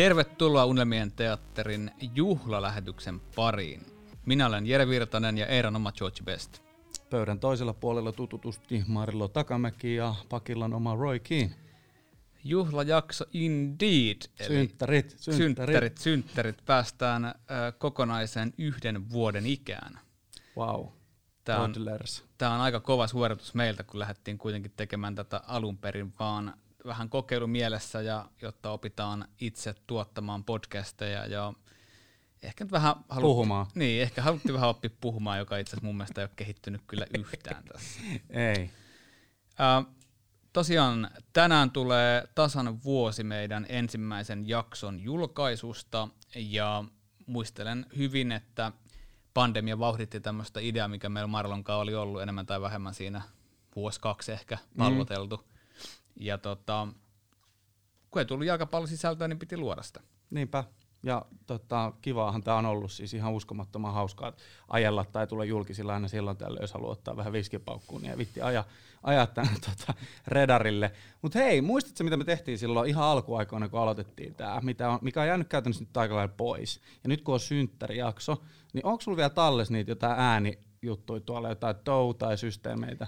Tervetuloa Unelmien teatterin juhlalähetyksen pariin. Minä olen Jere Virtanen ja Eeran oma George Best. Pöydän toisella puolella tututusti Marilo Takamäki ja Pakillan oma Roy Keane. Juhlajakso indeed. Eli synttärit, synttärit. synttärit, synttärit. Päästään äh, kokonaisen yhden vuoden ikään. Wow. Tämä on, tämä on aika kova suoritus meiltä, kun lähdettiin kuitenkin tekemään tätä alun perin vaan vähän kokeilumielessä, ja jotta opitaan itse tuottamaan podcasteja ja ehkä nyt vähän halut, puhumaan. Niin, ehkä haluttiin vähän oppia puhumaan, joka itse asiassa mun mielestä ei ole kehittynyt kyllä yhtään tässä. ei. Uh, tosiaan tänään tulee tasan vuosi meidän ensimmäisen jakson julkaisusta ja muistelen hyvin, että pandemia vauhditti tämmöistä ideaa, mikä meillä Marlon oli ollut enemmän tai vähemmän siinä vuosi kaksi ehkä palloteltu. Mm. Ja tota, kun ei tullut jalkapallosisältöä, niin piti luoda sitä. Niinpä. Ja tota, kivaahan tämä on ollut siis ihan uskomattoman hauskaa ajella tai tulla julkisilla aina silloin tällöin, jos haluaa ottaa vähän viskipaukkuun, niin vitti aja, ajaa tänne tota, redarille. Mutta hei, muistatko mitä me tehtiin silloin ihan alkuaikoina, kun aloitettiin tämä, mikä on jäänyt käytännössä nyt aika lailla pois. Ja nyt kun on synttärijakso, niin onko sulla vielä talles niitä jotain äänijuttuja tuolla, jotain tow tai systeemeitä?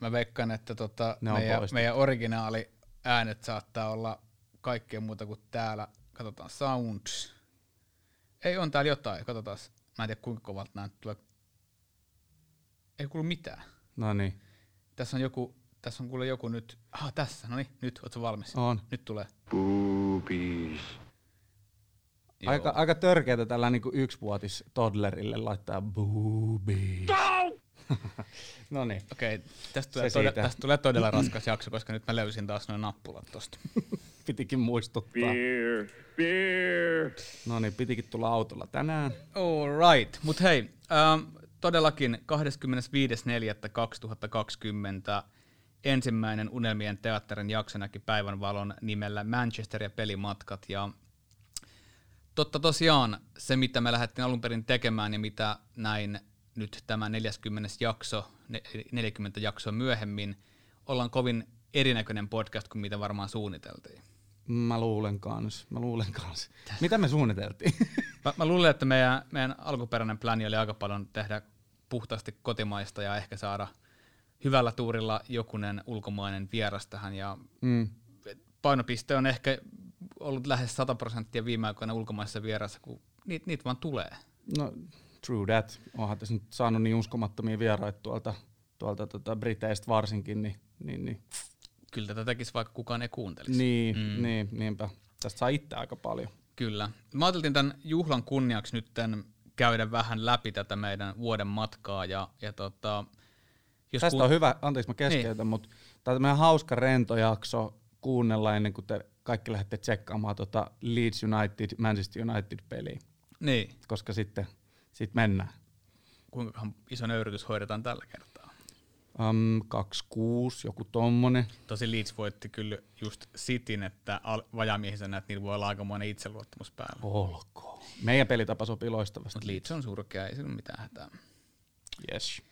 Mä veikkaan, että tota, meidän, meidän originaali äänet saattaa olla kaikkea muuta kuin täällä. Katsotaan sounds. Ei on täällä jotain, katsotaan. Mä en tiedä kuinka kovalta nämä tulee. Ei kuulu mitään. No niin. Tässä on joku, tässä on kuule joku nyt. Ah, tässä, no niin, nyt, ootko valmis? On. Nyt tulee. Boobies. Aika, aika törkeätä tällä niin yksivuotis toddlerille laittaa boobies. no niin. Okei, okay, tästä, tulee todella, tästä tulee todella raskas jakso, koska nyt mä löysin taas noin nappulat tosta. pitikin muistuttaa. Beer, beer. No niin, pitikin tulla autolla tänään. All right, mutta hei, ähm, todellakin 25.4.2020 ensimmäinen Unelmien teatterin jakso näki päivänvalon nimellä Manchester ja pelimatkat. Ja totta tosiaan se, mitä me lähdettiin alun perin tekemään ja mitä näin nyt tämä 40. jakso, 40 jaksoa myöhemmin, ollaan kovin erinäköinen podcast kuin mitä varmaan suunniteltiin. Mä luulen kans, mä luulen kans. Mitä me suunniteltiin? mä, mä luulen, että meidän, meidän alkuperäinen pläni oli aika paljon tehdä puhtaasti kotimaista ja ehkä saada hyvällä tuurilla jokunen ulkomainen vieras tähän. Ja mm. Painopiste on ehkä ollut lähes 100 prosenttia viime aikoina ulkomaisessa vierassa, kun niitä niit vaan tulee. No true that. Onhan tässä nyt saanut niin uskomattomia vieraita tuolta, tuolta tota Briteistä varsinkin, niin, niin, niin. Kyllä tätä tekisi vaikka kukaan ei kuuntelisi. Niin, mm. niin niinpä. Tästä saa itse aika paljon. Kyllä. Mä ajattelin tämän juhlan kunniaksi nyt käydä vähän läpi tätä meidän vuoden matkaa. Ja, ja tota, jos Tästä ku... on hyvä, anteeksi mä keskeytän, niin. mutta tämä on meidän hauska rentojakso kuunnella ennen kuin te kaikki lähdette tsekkaamaan tota Leeds United, Manchester United-peliä. Niin. Koska sitten sit mennään. Kuinka iso nöyrytys hoidetaan tällä kertaa? Um, 2-6, joku tommonen. Tosi Leeds voitti kyllä just sitin, että al- vajamiehisenä, että niillä voi olla aikamoinen itseluottamus päällä. Olkoon. Meidän pelitapa sopii loistavasti. Mutta Leeds on surkea, ei sillä mitään hätää. Yes.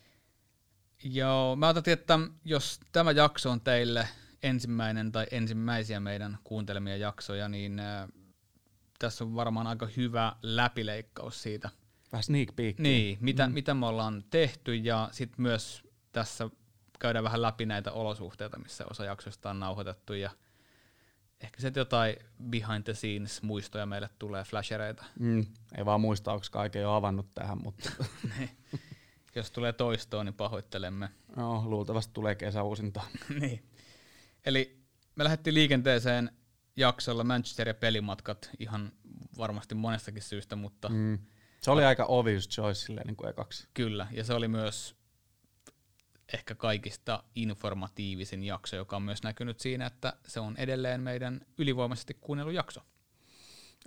Joo, mä ajattelin, että jos tämä jakso on teille ensimmäinen tai ensimmäisiä meidän kuuntelemia jaksoja, niin äh, tässä on varmaan aika hyvä läpileikkaus siitä. Vähän sneak peek. Niin, mitä, mm. mitä me ollaan tehty ja sitten myös tässä käydään vähän läpi näitä olosuhteita, missä osa jaksoista on nauhoitettu ja ehkä se jotain behind the scenes muistoja meille tulee, flashereita. Mm, ei vaan muista, onko kaiken jo avannut tähän, mutta... Niin. Jos tulee toistoon, niin pahoittelemme. No, luultavasti tulee kesäuusinta. niin. Eli me lähdettiin liikenteeseen jaksolla Manchester ja pelimatkat ihan varmasti monestakin syystä, mutta... Mm. Se oli aika obvious choice silleen niin kuin ekaksi. Kyllä, ja se oli myös ehkä kaikista informatiivisin jakso, joka on myös näkynyt siinä, että se on edelleen meidän ylivoimaisesti kuunnellut jakso.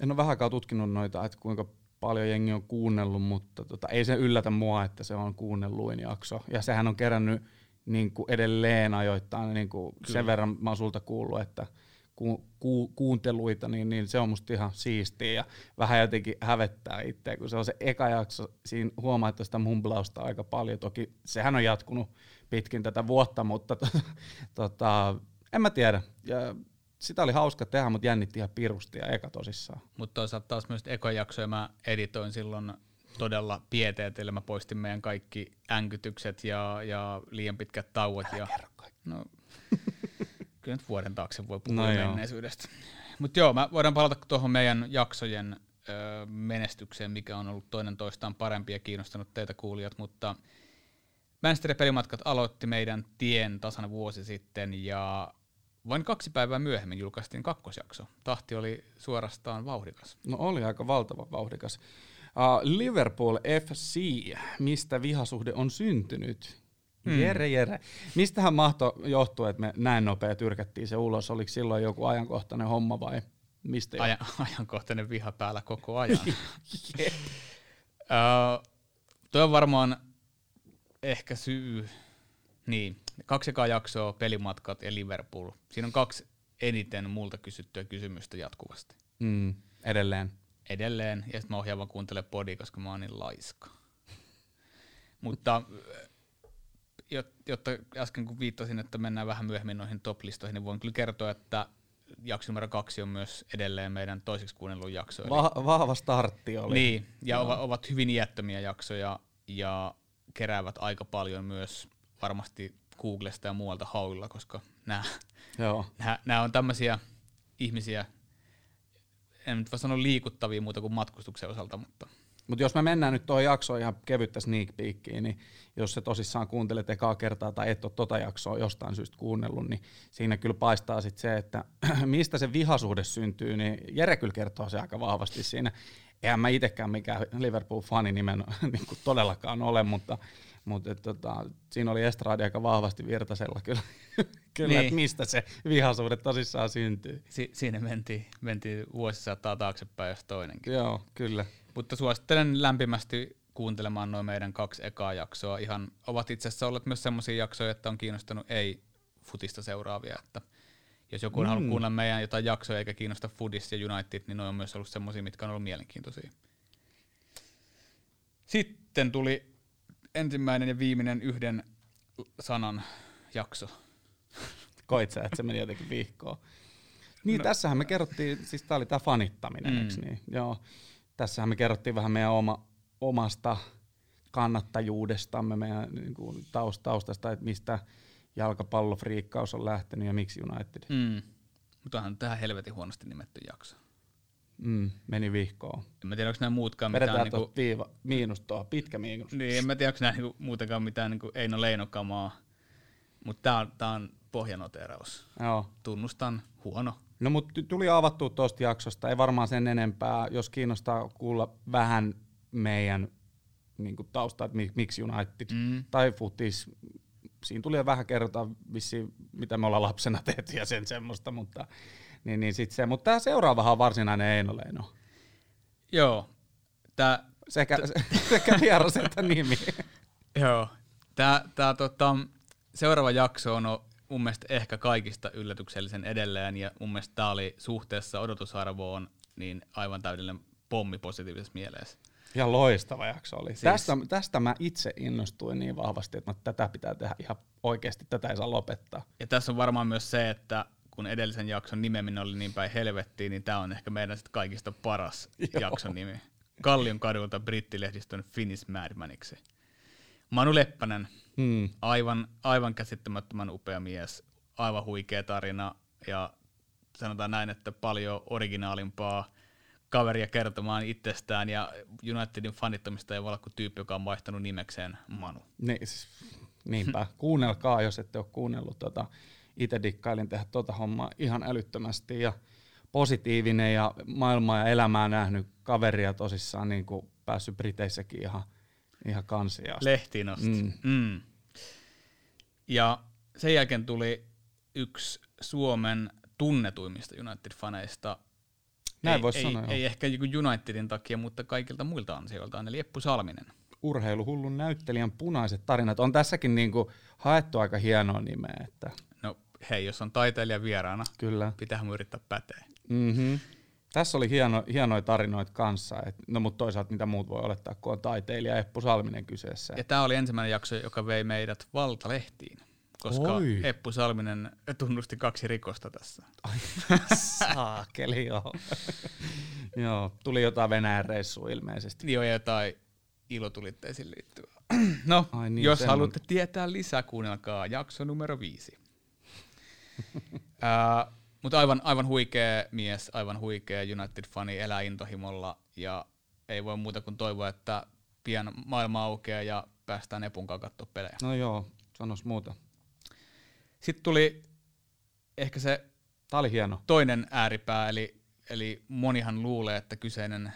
En ole vähän aikaa tutkinut noita, että kuinka paljon jengi on kuunnellut, mutta tota, ei se yllätä mua, että se on kuunnelluin jakso. Ja sehän on kerännyt niin kuin edelleen ajoittain niin kuin sen verran mä oon sulta kuullut, että ku, ku, kuunteluita, niin, niin se on musta ihan siistiä ja vähän jotenkin hävettää itseä, kun se on se eka jakso, siinä huomaa, että sitä mumblausta aika paljon. Toki sehän on jatkunut pitkin tätä vuotta, mutta tota, en mä tiedä. Ja sitä oli hauska tehdä, mutta jännitti ihan pirusti ja eka tosissaan. Mutta toisaalta taas myös ekojaksoja mä editoin silloin todella pieteetillä. Mä poistin meidän kaikki änkytykset ja, ja liian pitkät tauot. Älä ja, kerro kaikki. no, kyllä nyt vuoden taakse voi puhua No joo. menneisyydestä. Mutta joo, mä voidaan palata tuohon meidän jaksojen ö, menestykseen, mikä on ollut toinen toistaan parempi ja kiinnostanut teitä kuulijat, mutta Manchester pelimatkat aloitti meidän tien tasan vuosi sitten ja vain kaksi päivää myöhemmin julkaistiin kakkosjakso. Tahti oli suorastaan vauhdikas. No oli aika valtava vauhdikas. Uh, Liverpool FC, mistä vihasuhde on syntynyt? Hmm. Jere, jere. Mistähän mahto johtua, että me näin nopea tyrkättiin se ulos? Oliko silloin joku ajankohtainen homma vai mistä? Ajan, ajankohtainen viha päällä koko ajan. uh, toi on varmaan ehkä syy. Niin, kaksi ekaa jaksoa, pelimatkat ja Liverpool. Siinä on kaksi eniten multa kysyttyä kysymystä jatkuvasti. Mm, edelleen. Edelleen, ja sitten mä ohjaan vaan kuuntele podi, koska mä oon niin laiska. Mutta jotta äsken kun viittasin, että mennään vähän myöhemmin noihin top-listoihin, niin voin kyllä kertoa, että jakso numero kaksi on myös edelleen meidän toiseksi kuunnellun jakso. Eli Va- vahva startti oli. niin, ja ova- ovat hyvin iättömiä jaksoja ja keräävät aika paljon myös varmasti Googlesta ja muualta hauilla, koska nämä, Joo. nämä, nämä on tämmöisiä ihmisiä, en nyt voi sanoa liikuttavia muuta kuin matkustuksen osalta, mutta Mutta jos me mennään nyt tuohon jaksoon ihan kevyttä sneak peekiin, niin jos se tosissaan kuuntelet ekaa kertaa tai et ole tota jaksoa jostain syystä kuunnellut, niin siinä kyllä paistaa sit se, että mistä se vihasuhde syntyy, niin Jere kyllä kertoo se aika vahvasti siinä. Eihän mä itsekään mikään Liverpool-fani nimen niin kuin todellakaan ole, mutta, mutta et, tota, siinä oli Estradi aika vahvasti virtasella kyllä, kyllä Niin. että mistä se vihasuhde tosissaan syntyy. si- siinä mentiin, mentiin vuosisataa taaksepäin jos toinenkin. Joo, kyllä. Mutta suosittelen lämpimästi kuuntelemaan noin meidän kaksi ekaa jaksoa. Ihan ovat itse asiassa olleet myös semmoisia jaksoja, että on kiinnostanut ei futista seuraavia. Että jos joku on Mm. halunnut kuunnella meidän jotain jaksoja eikä kiinnosta Foodis ja United, niin ne on myös ollut semmoisia, mitkä on ollut mielenkiintoisia. Sitten tuli ensimmäinen ja viimeinen yhden sanan jakso. Koit sä, että se meni jotenkin vihkoon? Niin, no. tässähän me kerrottiin, siis tää oli tää fanittaminen, Mm. mm. niin? Joo. Tässähän me kerrottiin vähän meidän oma, omasta kannattajuudestamme, meidän niin kuin, taust, taustasta, että mistä jalkapallofriikkaus on lähtenyt ja miksi United Mm. Mutta onhan tähän helvetin huonosti nimetty jakso. mm, meni vihkoon. En mä tiedä, onko nämä muutkaan mitään... Vedetään Niinku, viiva, miinus tuohon, pitkä miinus. niin, en mä tiedä, onko nämä niinku, muutenkaan mitään niinku Eino Leinokamaa. Mutta tää on, tää on pohjanoteraus. Joo. Tunnustan, huono. No mutta tuli avattua tuosta jaksosta, ei varmaan sen enempää. Jos kiinnostaa kuulla vähän meidän niin taustaa, että mi- miksi United Mm. tai futis, siinä tuli vähän kerrota vissiin, mitä me ollaan lapsena tehty ja sen semmoista, mutta niin, niin sit se. Mutta tämä seuraavahan on varsinainen Eino Leino. Joo. Tää, Sekä, sekä vieras että nimi. joo. Tää, tää, tota, seuraava jakso on mun mielestä ehkä kaikista yllätyksellisen edelleen, ja mun mielestä tää oli suhteessa odotusarvoon niin aivan täydellinen pommi positiivisessa mielessä. Ihan loistava jakso oli. Siis-. Tästä, tästä mä itse innostuin niin vahvasti, että mä, tätä pitää tehdä ihan oikeasti, tätä ei saa lopettaa. Ja tässä on varmaan myös se, että kun edellisen jakson nimeminen oli niin päin helvettiin, niin tämä on ehkä meidän sit kaikista paras Joo. jakson nimi. Kallion kadulta brittilehdistön Finnish Madmaniksi. Manu Leppänen, Hmm. aivan, aivan käsittämättömän upea mies, aivan huikea tarina ja sanotaan näin, että paljon originaalimpaa kaveria kertomaan itsestään ja Unitedin fanittamista ei voi olla kuin tyyppi, joka on vaihtanut nimekseen Manu. Niin, siis, niinpä. Kuunnelkaa, jos ette ole kuunnellut. Tota, itse dikkailin tehdä tota hommaa ihan älyttömästi ja positiivinen ja maailmaa ja elämää nähnyt kaveria tosissaan niin kuin päässyt Briteissäkin ihan, ihan kansiaan. Lehtiin asti. Mm. Mm. Ja sen jälkeen tuli yksi Suomen tunnetuimmista United-faneista. Näin ei, voisi ei, sanoa, ei ehkä joku Unitedin takia, mutta kaikilta muilta ansioiltaan, eli Eppu Salminen. Urheiluhullun näyttelijän punaiset tarinat. On tässäkin niin kuin haettu aika hienoa nimeä. Että, No, hei, jos on taiteilija vieraana, Kyllä. pitää yrittää päteä. Mm-hmm. Tässä oli hieno, hienoja tarinoita kanssa, et, no mutta toisaalta mitä muut voi olettaa, kun on taiteilija Eppu Salminen kyseessä. Ja tämä oli ensimmäinen jakso, joka vei meidät valtalehtiin, koska Oi. Eppu Salminen tunnusti kaksi rikosta tässä. Saakeli, joo. joo. Tuli jotain Venäjän reissua ilmeisesti. On jotain ilotulitteisiin liittyvää. No, Ai niin, jos haluatte tietää lisää, kuunnelkaa jakso numero viisi. mutta aivan, aivan huikea mies, aivan huikea United-fani, elää intohimolla ja ei voi muuta kuin toivoa, että pian maailma aukeaa ja päästään Epun kanssa katsoa pelejä. No joo, sanos muuta. Sitten tuli ehkä se Tää oli hieno. toinen ääripää, eli, eli monihan luulee, että kyseinen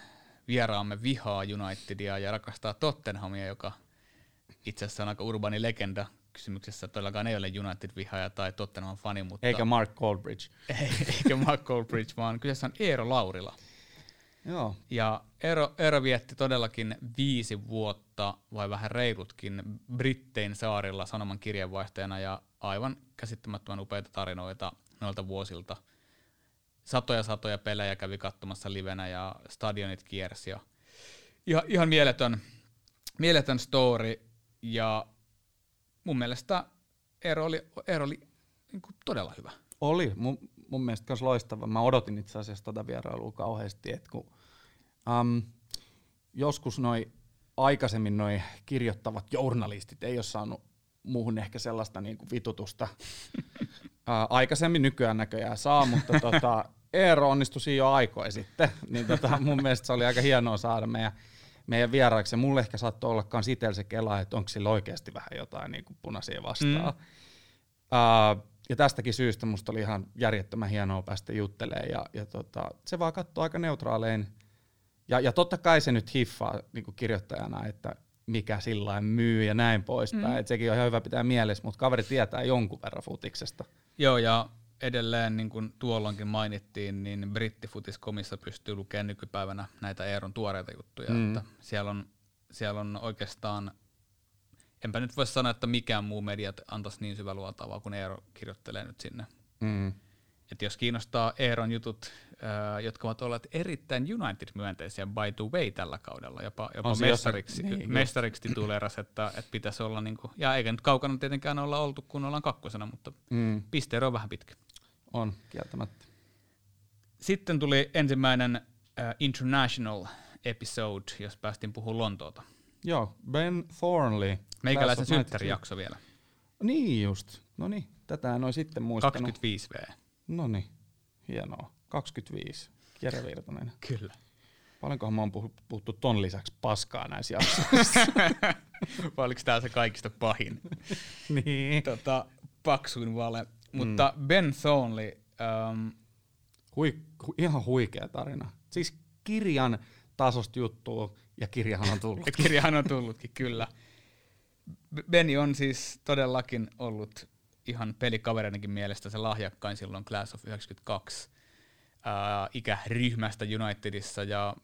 vieraamme vihaa Unitedia ja rakastaa Tottenhamia, joka itse asiassa on aika urbaani legenda kysymyksessä. Todellakaan ei ole United-vihaaja tai Tottenham fani, mutta Eikä Mark Goldbridge. ei, eikä Mark Goldbridge, vaan kyseessä on Eero Laurila. Joo. Ja Eero, Eero vietti todellakin viisi vuotta, vai vähän reilutkin, Brittein saarilla sanoman kirjeenvaihtajana ja aivan käsittämättömän upeita tarinoita noilta vuosilta. Satoja satoja pelejä kävi katsomassa livenä ja stadionit kiersi. Ja ihan, ihan mieletön, mieletön story ja mun mielestä Eero oli, Eero oli niin kuin todella hyvä. Oli. Mun, mun mielestä myös loistava. Mä odotin itse asiassa tota vierailua kauheasti, että kun um, joskus noi aikaisemmin noi kirjoittavat journalistit ei ole saanut muuhun ehkä sellaista niinku vitutusta. uh, aikaisemmin nykyään näköjään saa, mutta tota, Eero onnistui siinä jo aikoja sitten. Niin tota, mun mielestä se oli aika hienoa saada meidän, meidän vieraaksi. Ja mulle ehkä saattoi olla kans itsellä se kela, että onko sillä oikeasti vähän jotain niinku punaisia vastaan. Mm. Uh, ja tästäkin syystä musta oli ihan järjettömän hienoa päästä juttelemaan ja, ja tota, se vaan katsoo aika neutraalein. Ja, ja totta kai se nyt hiffaa niin kirjoittajana, että mikä sillä myy ja näin poispäin. Mm. Et sekin on ihan hyvä pitää mielessä, mutta kaveri tietää jonkun verran futiksesta. Joo, ja edelleen, niin kuin tuolloinkin mainittiin, niin brittifutiskomissa pystyy lukemaan nykypäivänä näitä Eeron tuoreita juttuja. Mm. Että siellä, on, siellä on oikeastaan, enpä nyt voi sanoa, että mikään muu mediat antaisi niin syvä luotavaa, kun Eero kirjoittelee nyt sinne. Mm. Et jos kiinnostaa Eeron jutut, ää, jotka ovat olleet erittäin United-myönteisiä by the way tällä kaudella, jopa, jopa mestariksi, jossain- niin, mestariksi tituleeras, että, että pitäisi olla, niinku, ja eikä nyt kaukana tietenkään olla oltu, kun ollaan kakkosena, mutta Mm. pisteero on vähän pitkä. On, kieltämättä. Sitten tuli ensimmäinen äh, international episode, jos päästiin puhumaan Lontoota. Joo, Ben Thornley. Meikäläisen synttärijakso vielä. 92. Niin just. No niin, tätä en ole sitten muistanut. 25V. No niin, hienoa. 25. Jere Virtanen. Kyllä. Paljonkohan mä oon puhu- puhuttu ton lisäksi paskaa näissä jaksoissa. Vai oliko tämä se kaikista pahin? niin. tota, paksuin vale. Mutta Ben Thornley, ähm, Hui, hu, ihan huikea tarina. Siis kirjan tasosta juttua, ja kirjahan on tullut. kirjahan on tullutkin, kyllä. B- Benny on siis todellakin ollut ihan pelikavereidenkin mielestä se lahjakkain silloin Class of 92 ää, ikäryhmästä Unitedissa ja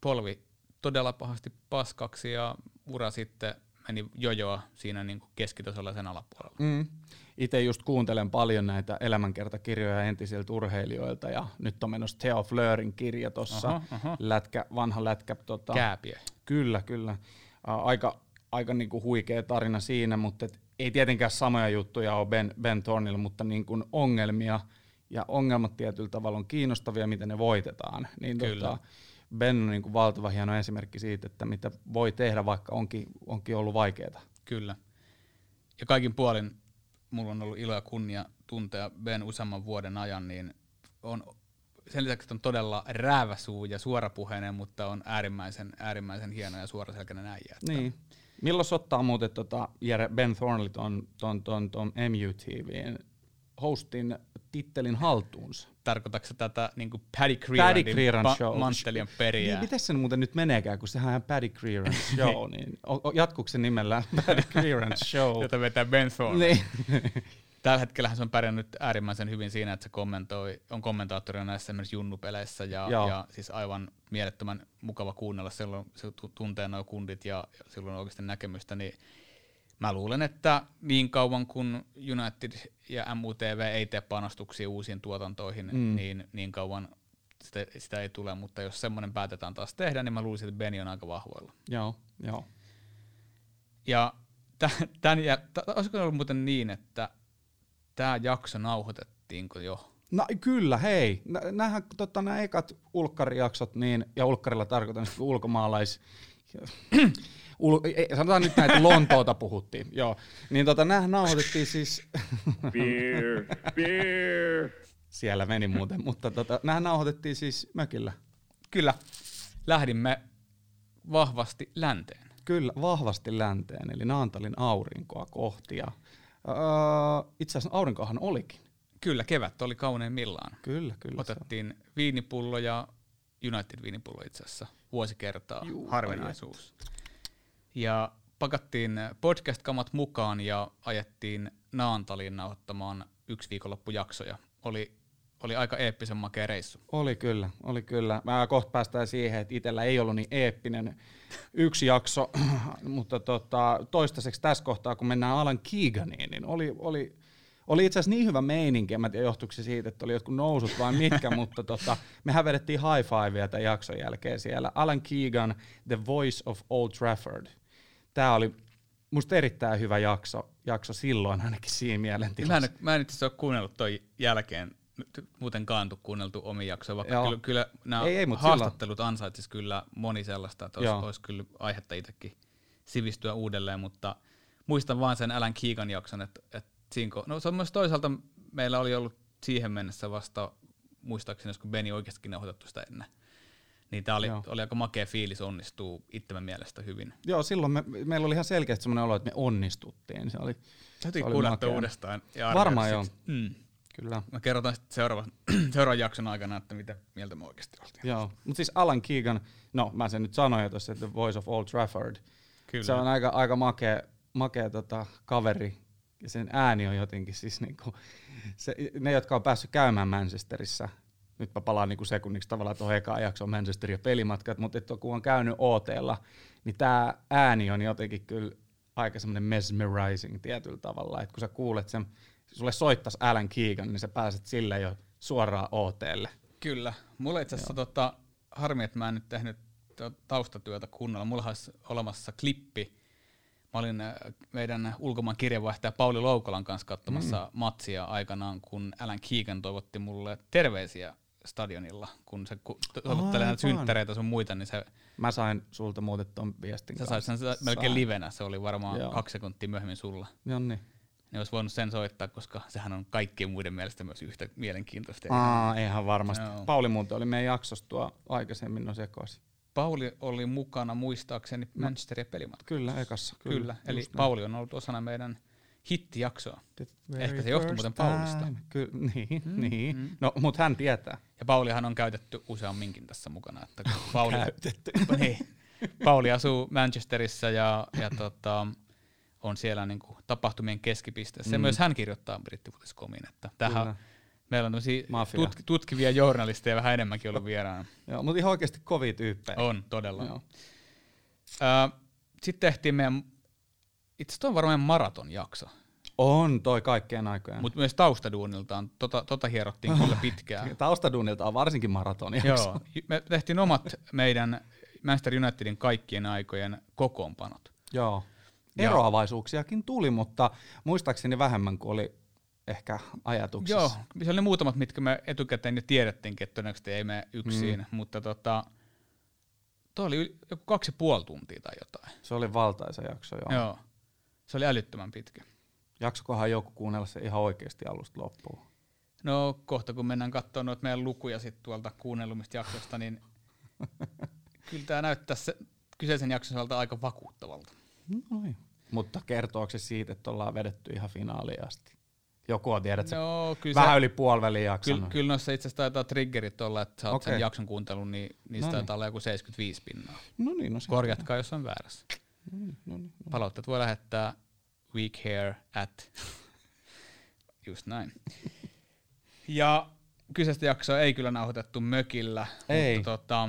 polvi todella pahasti paskaksi ja ura sitten meni jojoa siinä niin kuin keskitasolla sen alapuolella. Mm. Itse just kuuntelen paljon näitä elämänkertakirjoja entisiltä urheilijoilta, ja nyt on menossa Theo Fleurin kirja tuossa, lätkä, vanha lätkä. Tota, Kääpiö. Kyllä, kyllä. Aika aika niinku huikea tarina siinä, mutta et ei tietenkään samoja juttuja ole Ben, ben Thornilla, mutta niinku ongelmia ja ongelmat tietyllä tavalla on kiinnostavia, miten ne voitetaan. Niin Kyllä. Tota, ben on niinku valtava hieno esimerkki siitä, että mitä voi tehdä, vaikka onkin, onkin ollut vaikeaa. Kyllä. Ja kaikin puolin mulla on ollut ilo ja kunnia tuntea Ben useamman vuoden ajan, niin on sen lisäksi että on todella rääväsuu ja suorapuheinen, mutta on äärimmäisen, äärimmäisen hieno ja suoraselkäinen äijä. Niin. Milloin ottaa muuten tota, Jere Ben Thornley ton, ton, ton, ton MUTVn hostin tittelin haltuunsa? Tarkoitatko tätä niin kuin Paddy Paddy Creerandin Creeran pa- show. periä? Niin, miten se muuten nyt meneekään, kun sehän on Paddy Creeran show, niin o- o- jatkuuko se nimellä Paddy Creeran show? jota vetää Ben Thorne. niin. Tällä hetkellä se on pärjännyt äärimmäisen hyvin siinä, että se kommentoi, on kommentaattorina näissä esimerkiksi junnupeleissä ja, Joo. ja siis aivan mielettömän mukava kuunnella silloin, se tu- tuntee nuo kundit ja, ja silloin on oikeasti näkemystä, niin mä luulen, että niin kauan kun United ja MUTV ei tee panostuksia uusiin tuotantoihin, mm. niin, niin kauan sitä, sitä ei tule, mutta jos semmoinen päätetään taas tehdä, niin mä luulisin, että Beni on aika vahvoilla. Joo, joo. Ja tämän, t- olisiko ollut muuten niin, että tämä jakso nauhoitettiinko jo? No kyllä, hei. Nämähän tota, nämä ekat ulkkarijaksot, niin, ja ulkkarilla tarkoitan ulkomaalais... Ul, ei, sanotaan nyt näitä Lontoota puhuttiin, joo. Niin tota, nämähän nauhoitettiin siis... beer, beer. Siellä meni muuten, mutta tota, nämähän nauhoitettiin siis mökillä. Kyllä. Lähdimme vahvasti länteen. Kyllä, vahvasti länteen, eli Naantalin aurinkoa kohti. Ja, öö, itse asiassa aurinkohan olikin. Kyllä, kevät oli kauneimmillaan. Kyllä, kyllä. Otettiin viinipullo ja United-viinipullo itse asiassa vuosikertaa, Juu, harvinaisuus. Ja pakattiin podcast-kamat mukaan ja ajettiin Naantaliin nauhoittamaan yksi viikonloppujaksoja. Oli oli aika eeppisen makea reissu. Oli kyllä, oli kyllä. Mä kohta päästään siihen, että itsellä ei ollut niin eeppinen yksi jakso, mutta tota, toistaiseksi tässä kohtaa, kun mennään Alan Keeganiin, niin oli, oli, oli itse asiassa niin hyvä meininki, en tiedä johtuiko se siitä, että oli jotkut nousut vai mitkä, mutta tota, mehän vedettiin high fivea tämän jakson jälkeen siellä. Alan Keegan, The Voice of Old Trafford. Tämä oli musta erittäin hyvä jakso, jakso silloin ainakin siinä mielentilassa. Mä en, mä en itse ole kuunnellut toi jälkeen muuten kaantu kuunneltu omi jaksoja, vaikka Joo. kyllä, kyllä nämä ei, ei, haastattelut silloin... ansaitsis kyllä moni sellaista, että olisi, olisi kyllä aihetta itsekin sivistyä uudelleen, mutta muistan vaan sen Alan Keegan jakson, että, että siinä, no se on myös toisaalta meillä oli ollut siihen mennessä vasta, muistaakseni, kun Beni oikeastikin nauhoitettu sitä ennen. Niin tämä oli, oli aika makea fiilis onnistuu itsemme mielestä hyvin. Joo, silloin me, meillä oli ihan selkeästi sellainen olo, että me onnistuttiin. Se oli, Täytyy kuunnella uudestaan. Ja Varmaan joo. Mm. Kyllä. Mä kerrotaan sitten seuraava, seuraavan jakson aikana, että mitä mieltä me oikeasti oltiin. Joo, mutta siis Alan Keegan, no mä sen nyt sanoin jo tuossa, että The Voice of Old Trafford. Kyllä. Se on aika, aika makea, makea tota, kaveri, ja sen ääni on jotenkin siis niinku, se, ne, jotka on päässyt käymään Manchesterissa, nyt mä palaan niinku sekunniksi tavallaan tuohon ekaan jaksoon Manchester ja pelimatkat, mutta että kun on käynyt OTlla, niin tämä ääni on jotenkin kyllä aika semmoinen mesmerizing tietyllä tavalla, että kun sä kuulet sen sulle soittas Alan Keegan, niin sä pääset sille jo suoraan OTlle. Kyllä. Mulla itse asiassa tota, harmi, että mä en nyt tehnyt taustatyötä kunnolla. Mulla olisi olemassa klippi. Mä olin äh, meidän ulkomaan kirjeenvaihtaja Pauli Loukolan kanssa katsomassa mm. matsia aikanaan, kun Alan Keegan toivotti mulle terveisiä stadionilla, kun se toivottelee näitä synttäreitä sun muita, niin se... Mä sain sulta muuten ton viestin Sä sait sen melkein livenä, se oli varmaan Joo. kaksi sekuntia myöhemmin sulla. Jonni ne olisi voinut sen soittaa, koska sehän on kaikkien muiden mielestä myös yhtä mielenkiintoista. Aa, ihan varmasti. Joo. Pauli muuten oli meidän jaksossa tuo aikaisemmin no sekoisin. Pauli oli mukana muistaakseni no. Manchesterin pelimatka. Kyllä, ekassa. Kyllä, kyllä. eli. Pauli on ollut osana meidän hittijaksoa. Ehkä se johtuu muuten Paulista. Ky- niin, mm, niin. Mm. No, mutta hän tietää. Ja Paulihan on käytetty useamminkin tässä mukana. Että Pauli, käytetty. niin, Pauli asuu Manchesterissa ja, ja tota, on siellä niin kuin tapahtumien keskipisteessä. Mm. myös hän kirjoittaa brittifutiscomiin, että tähän meillä on tutk- tutkivia journalisteja vähän enemmänkin ollut vieraana. Joo, mutta ihan oikeasti kovia tyyppejä. On, todella. Joo. Sitten tehtiin meidän, itse asiassa on varmaan maratonjakso. On toi kaikkien aikojen. Mutta myös taustaduuniltaan, tota, tota hierottiin kyllä pitkään. taustaduunilta on varsinkin maratonjakso. Joo, me tehtiin omat meidän Manchester Unitedin kaikkien aikojen kokoonpanot. Joo. Eroavaisuuksiakin tuli, mutta muistaakseni vähemmän kuin oli ehkä ajatuksissa. Joo, se oli muutamat, mitkä me etukäteen jo tiedettiinkin, että todennäköisesti ei mene yksin, mm. mutta tota, tuo oli joku kaksi puoli tuntia tai jotain. Se oli valtaisa jakso, joo. Joo, se oli älyttömän pitkä. Jaksokohan joku kuunnella se ihan oikeasti alusta loppuun? No kohta kun mennään katsomaan noita meidän lukuja sit tuolta kuunnellumista jaksosta, niin kyllä tämä näyttää se kyseisen jakson aika vakuuttavalta. No niin. Mutta kertooko se siitä, että ollaan vedetty ihan finaaliin asti? Joku on tiedät, no, kyllä vähän se, yli puoliväliin jakson. Kyllä, kyllä noissa itse asiassa taitaa triggerit olla, että sä oot okay. sen jakson kuuntelun, niin niistä no niin. taitaa olla joku 75 pinnaa. No niin, no Korjatkaa, jos on väärässä. No niin, no niin, no. Palautteet voi lähettää weekhair at. Just näin. ja kyseistä jaksoa ei kyllä nauhoitettu mökillä, ei. mutta tota,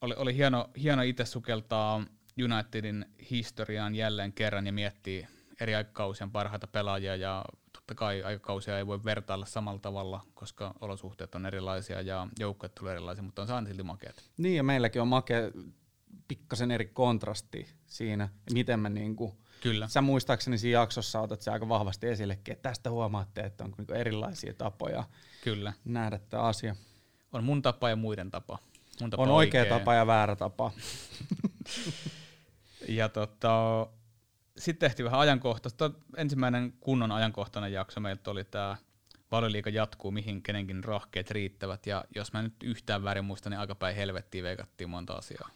oli, oli hieno, hieno itse sukeltaa Unitedin historiaan jälleen kerran ja miettii eri aikakausien parhaita pelaajia ja totta kai aikakausia ei voi vertailla samalla tavalla, koska olosuhteet on erilaisia ja joukkueet tulee erilaisia, mutta on saanut silti makeat. Niin ja meilläkin on make pikkasen eri kontrasti siinä, miten me niinku, Kyllä. sä muistaakseni siinä jaksossa otat se aika vahvasti esillekin, että tästä huomaatte, että on niinku erilaisia tapoja Kyllä. nähdä tämä asia. On mun tapa ja muiden tapa. Mun tapa On oikea tapa ja väärä tapa. Ja tota, sitten tehtiin vähän ajankohtaista. Ensimmäinen kunnon ajankohtainen jakso meiltä oli tämä Valioliiga jatkuu, mihin kenenkin rahkeet riittävät. Ja jos mä nyt yhtään väärin muistan, niin aika päin helvettiin veikattiin monta asiaa.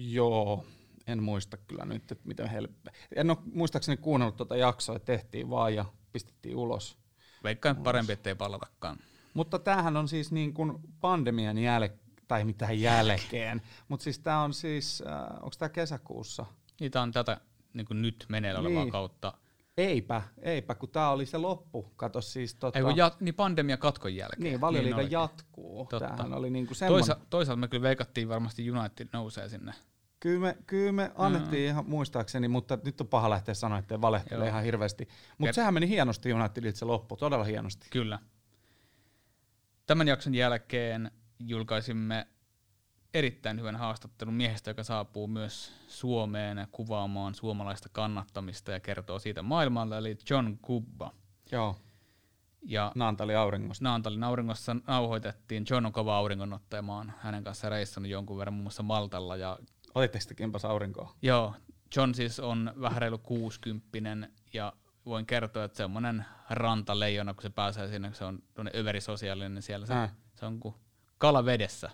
Joo, en muista kyllä nyt, että miten hel... En ole muistaakseni kuunnellut tuota jaksoa, että tehtiin vaan ja pistettiin ulos. Veikkaan parempi, ettei palatakaan. Mutta tämähän on siis niin kuin pandemian jälkeen, tai mitään jälkeen, mutta siis tämä on siis, äh, onko tämä kesäkuussa? Niitä on tätä niin kuin nyt meneillä olevaa Niin. kautta. Eipä, eipä, kun tämä oli se loppu. Kato siis tota, Ei, kun jat, niin pandemia katkon jälkeen. niin, valioliiga olikin. jatkuu. Totta. Tämähän oli niinku semmoinen. Toisa, toisaalta me kyllä veikattiin varmasti United nousee sinne. Kyllä me, kyllä me annettiin ihan muistaakseni, mutta nyt on paha lähteä sanoa, että valehtele Joo. ihan hirveästi. Mutta Ker- sehän meni hienosti Unitedilta se loppu, todella hienosti. Kyllä. Tämän jakson jälkeen julkaisimme erittäin hyvän haastattelun miehestä, joka saapuu myös Suomeen kuvaamaan suomalaista kannattamista ja kertoo siitä maailmalle, eli John Gubba. Joo, Ja Naantali auringosta. Naantalin auringossa nauhoitettiin. John on kova auringonottaja. Mä oon hänen kanssaan reissannut jonkun verran muun muassa Maltalla. Ja Olitteko te kimpas aurinkoa? joo, John siis on vähän reilu 60 ja voin kertoa, että semmoinen rantaleijona, kun se pääsee sinne, kun se on tuonne överisosiaalinen, niin siellä se, Äh. se on kuin kala vedessä.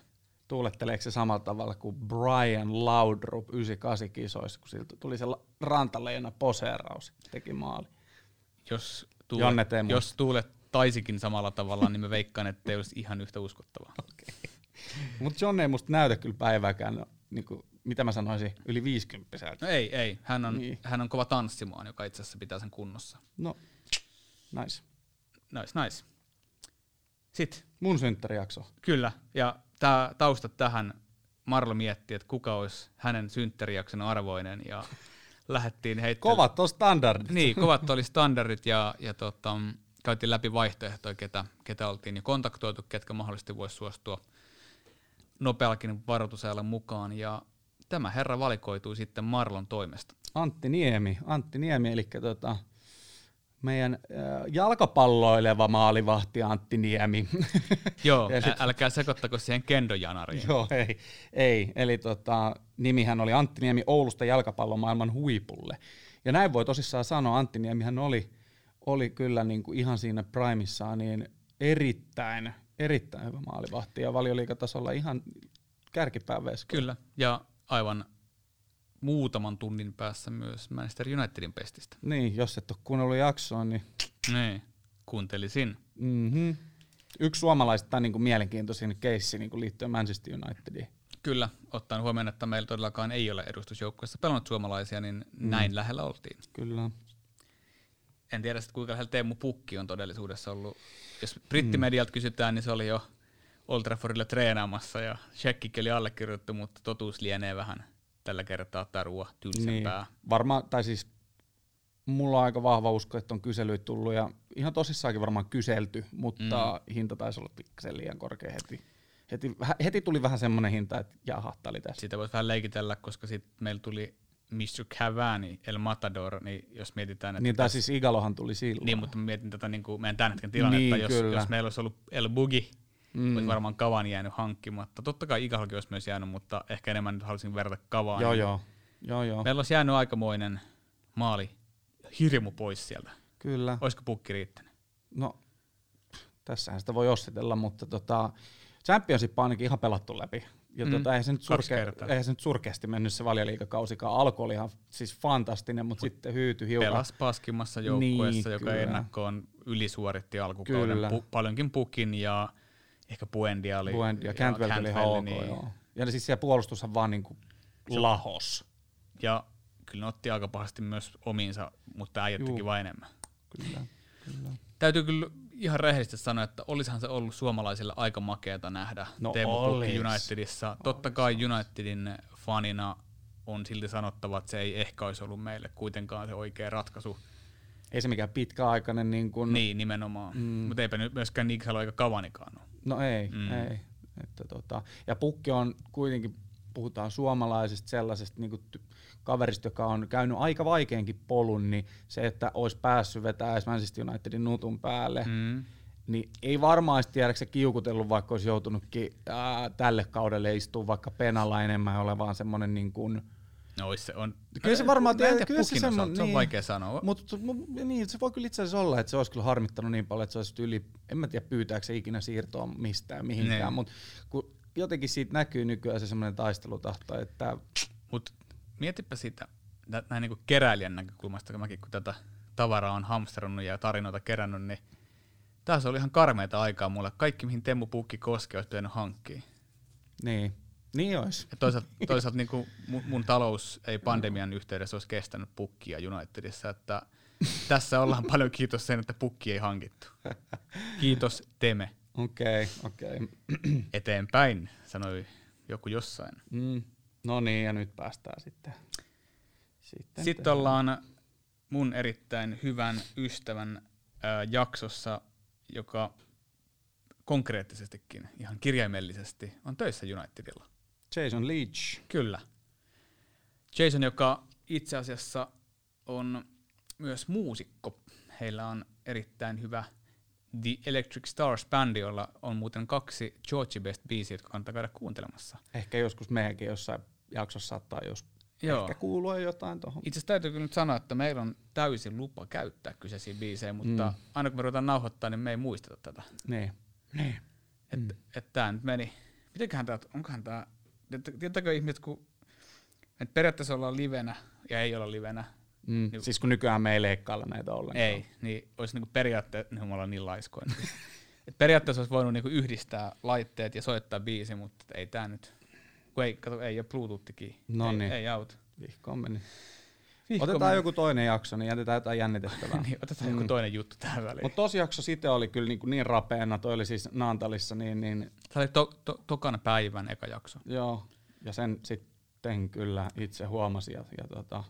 Tuuletteleeko se samalla tavalla kuin Brian Laudrup 98 kisoissa, kun siltä tuli se rantaleena poseeraus, teki maali. Jos Jonne tuulet, jos tuulet taisikin samalla tavalla, niin mä veikkaan, että ei olisi ihan yhtä uskottavaa. Mutta John ei musta näytä kyllä päivääkään, niin kuin, mitä mä sanoisin, yli 50 No ei, ei. Hän on, niin. hän on kova tanssimaan, joka itse asiassa pitää sen kunnossa. No, nice. Nice, nice. Sitten Mun synttärijakso. Kyllä, ja tämä taustat tähän, Marlo mietti, että kuka olisi hänen synttärijakson arvoinen, ja lähdettiin heittämään. Kovat on standardit. Niin, kovat oli standardit, ja, ja tota, käytiin läpi vaihtoehtoja, ketä, ketä oltiin jo kontaktoitu, ketkä mahdollisesti voisi suostua nopeallakin varoitusajalla mukaan, ja tämä herra valikoitui sitten Marlon toimesta. Antti Niemi, Antti Niemi, eli tota, meidän äh, jalkapalloileva maalivahti Antti Niemi. Joo, Ja sit- älkää sekoittako siihen kendojanariin. Joo, ei, ei. Eli tota, nimihän oli Antti Niemi Oulusta jalkapallomaailman huipulle. Ja näin voi tosissaan sanoa, Antti Niemihän oli, oli kyllä niin kuin ihan siinä primissaan niin erittäin, erittäin hyvä maalivahti ja valioliikatasolla ihan kärkipään vesko. Kyllä, ja aivan muutaman tunnin päässä myös Manchester Unitedin pestistä. Niin, jos et ole kuunnellut jaksoa, niin Niin, kuuntelisin. mm-hmm. yksi suomalaisista niin kuin mielenkiintoisin keissi niin kuin liittyen Manchester Unitediin. Kyllä, ottaen huomioon, että meillä todellakaan ei ole edustusjoukkueessa pelannut suomalaisia, niin mm. näin lähellä oltiin. Kyllä. En tiedä sitten kuinka lähellä Teemu Pukki on todellisuudessa ollut. Jos brittimedialta kysytään, niin se oli jo Old Traffordilla treenaamassa ja Shekkikin oli allekirjoitettu, mutta totuus lienee vähän tällä kertaa tarua tylsempää. Niin, varmaan, tai siis mulla on aika vahva usko, että on kyselyitä tullut ja ihan tosissaankin varmaan kyselty, mutta mm. hinta taisi olla pikkasen liian korkea heti. Heti, heti tuli vähän semmoinen hinta, että jaha, tää oli tässä. Sitä voisi vähän leikitellä, koska sitten meillä tuli Mr. Cavani, El Matador, niin jos mietitään, että Niin, tai siis Igalohan tuli silloin. Niin, mutta mietin tätä niin kuin meidän tämän hetken tilannetta, Niin, niin, jos, kyllä. jos meillä olisi ollut El Bugi, Mm. olisi varmaan Kavani jäänyt hankkimatta. Totta kai Igallakin olisi myös jäänyt, mutta ehkä enemmän nyt halusin verrata Kavani. Joo, joo. joo, joo. Meillä olisi jäänyt aikamoinen maali hirmu pois sieltä. Kyllä. Olisiko pukki riittänyt? No, tässähän sitä voi ossitella, mutta tota, Championship on ainakin ihan pelattu läpi. Ja Mm, tota, eihän, se nyt surke, eihän se nyt surkeasti mennyt se valioliikakausikaan. Alku oli ihan siis fantastinen, mutta sitten hyytyi hiukan. Pelas paskimmassa joukkueessa, Niin, joka kyllä. ennakkoon ylisuoritti alkukauden. Pu- paljonkin pukin ja ehkä Buendia oli. Buen ja Cantwell oli ihan ok, niin- joo. Ja siis siellä puolustushan vaan niinku lahos. Ja kyllä ne otti aika pahasti myös omiinsa, mutta äijät teki vain enemmän. Kyllä, kyllä. Täytyy kyllä ihan rehellisesti sanoa, että olisihan se ollut suomalaisille aika makeata nähdä No Teemu Pukki olis. Unitedissa. Totta kai Unitedin fanina on silti sanottava, että se ei ehkä olisi ollut meille kuitenkaan se oikea ratkaisu. Ei se mikään pitkäaikainen niin kuin, Niin, nimenomaan. Mm. Mutta eipä nyt myöskään Niksalo eikä Kavanikaan ole. No ei, Mm. ei. Että tota, ja Pukki on kuitenkin, puhutaan suomalaisesta sellaisesta niin ty- kaverista, joka on käynyt aika vaikeenkin polun, niin se, että olisi päässyt vetämään Manchester Unitedin nutun päälle, mm. Niin ei varmaan tiedäkö se kiukutellut, vaikka olisi joutunutkin ää, tälle kaudelle istua vaikka penalla enemmän ja ole vaan semmoinen niin kuin, No se on. Kyllä se varmaan Mä en tiedä- kyllä se semmo- osalta, se on niin. vaikea sanoa. Mutta niin, se voi kyllä itse asiassa olla, että se olisi kyllä harmittanut niin paljon, että se olisi yli, en mä tiedä pyytääkö se ikinä siirtoa mistään mihinkään, Niin. mutta kun jotenkin siitä näkyy nykyään se semmoinen taistelutahto, että Mutta mietipä sitä nä- näin niinku keräilijän näkökulmasta, kun mäkin kun tätä tavaraa on hamsterannut ja tarinoita kerännyt, niin tässä oli ihan karmeita aikaa mulle. Kaikki, mihin Temmu Pukki koskee, olisi pitänyt hankkia. niin, niin olisi. Ja toisaalta, toisaalta niinku mun, mun talous ei pandemian yhteydessä olisi kestänyt pukkia Unitedissa, että tässä ollaan paljon kiitos sen, että pukki ei hankittu. Kiitos Teme. Okei, okei. Eteenpäin, sanoi joku jossain. Mm. No niin, ja nyt päästään sitten. Sitten, Sitten ollaan mun erittäin hyvän ystävän ää, jaksossa, joka konkreettisestikin, ihan kirjaimellisesti, on töissä Unitedilla. Jason Leach. Kyllä. Jason, joka itse asiassa on myös muusikko. Heillä on erittäin hyvä The Electric Stars bändi, jolla on muuten kaksi Georgie Best biisiä, jotka kannattaa käydä kuuntelemassa. Ehkä joskus meidänkin jossain jaksossa saattaa jos Joo. ehkä kuulua jotain tuohon. Itse asiassa täytyy kyllä nyt sanoa, että meillä on täysin lupa käyttää kyseisiä biisejä, mutta mm. aina kun me ruvetaan nauhoittaa, niin me ei muisteta tätä. Niin. niin. Että mm. et tää nyt meni. Mitenköhän tää, onkohan tää, tietääkö ihmiset, kun et periaatteessa ollaan livenä ja ei olla livenä, Mm. Niin- Siis kun nykyään me ei leikkailla näitä ollenkaan. ei, niin olisi niinku periaatteessa, niin me ollaan niin laiskoja. Et periaatteessa olisi voinut niinku yhdistää laitteet ja soittaa biisi, mutta ei tää nyt, kun ei, kato, ei ole Bluetoothikin, No ei, niin. ei auta. Vihkoon meni. Vihko Otetaan meni. joku toinen jakso, niin jätetään jotain jännitettävää. niin, otetaan joku toinen juttu tähän väliin. Mutta tosi jakso sitten oli kyllä niin, niin rapeena, toi oli siis Naantalissa, niin, niin Tämä oli to, to, tokan päivän eka jakso. joo, ja sen sitten kyllä itse huomasin. Ja, ja tota,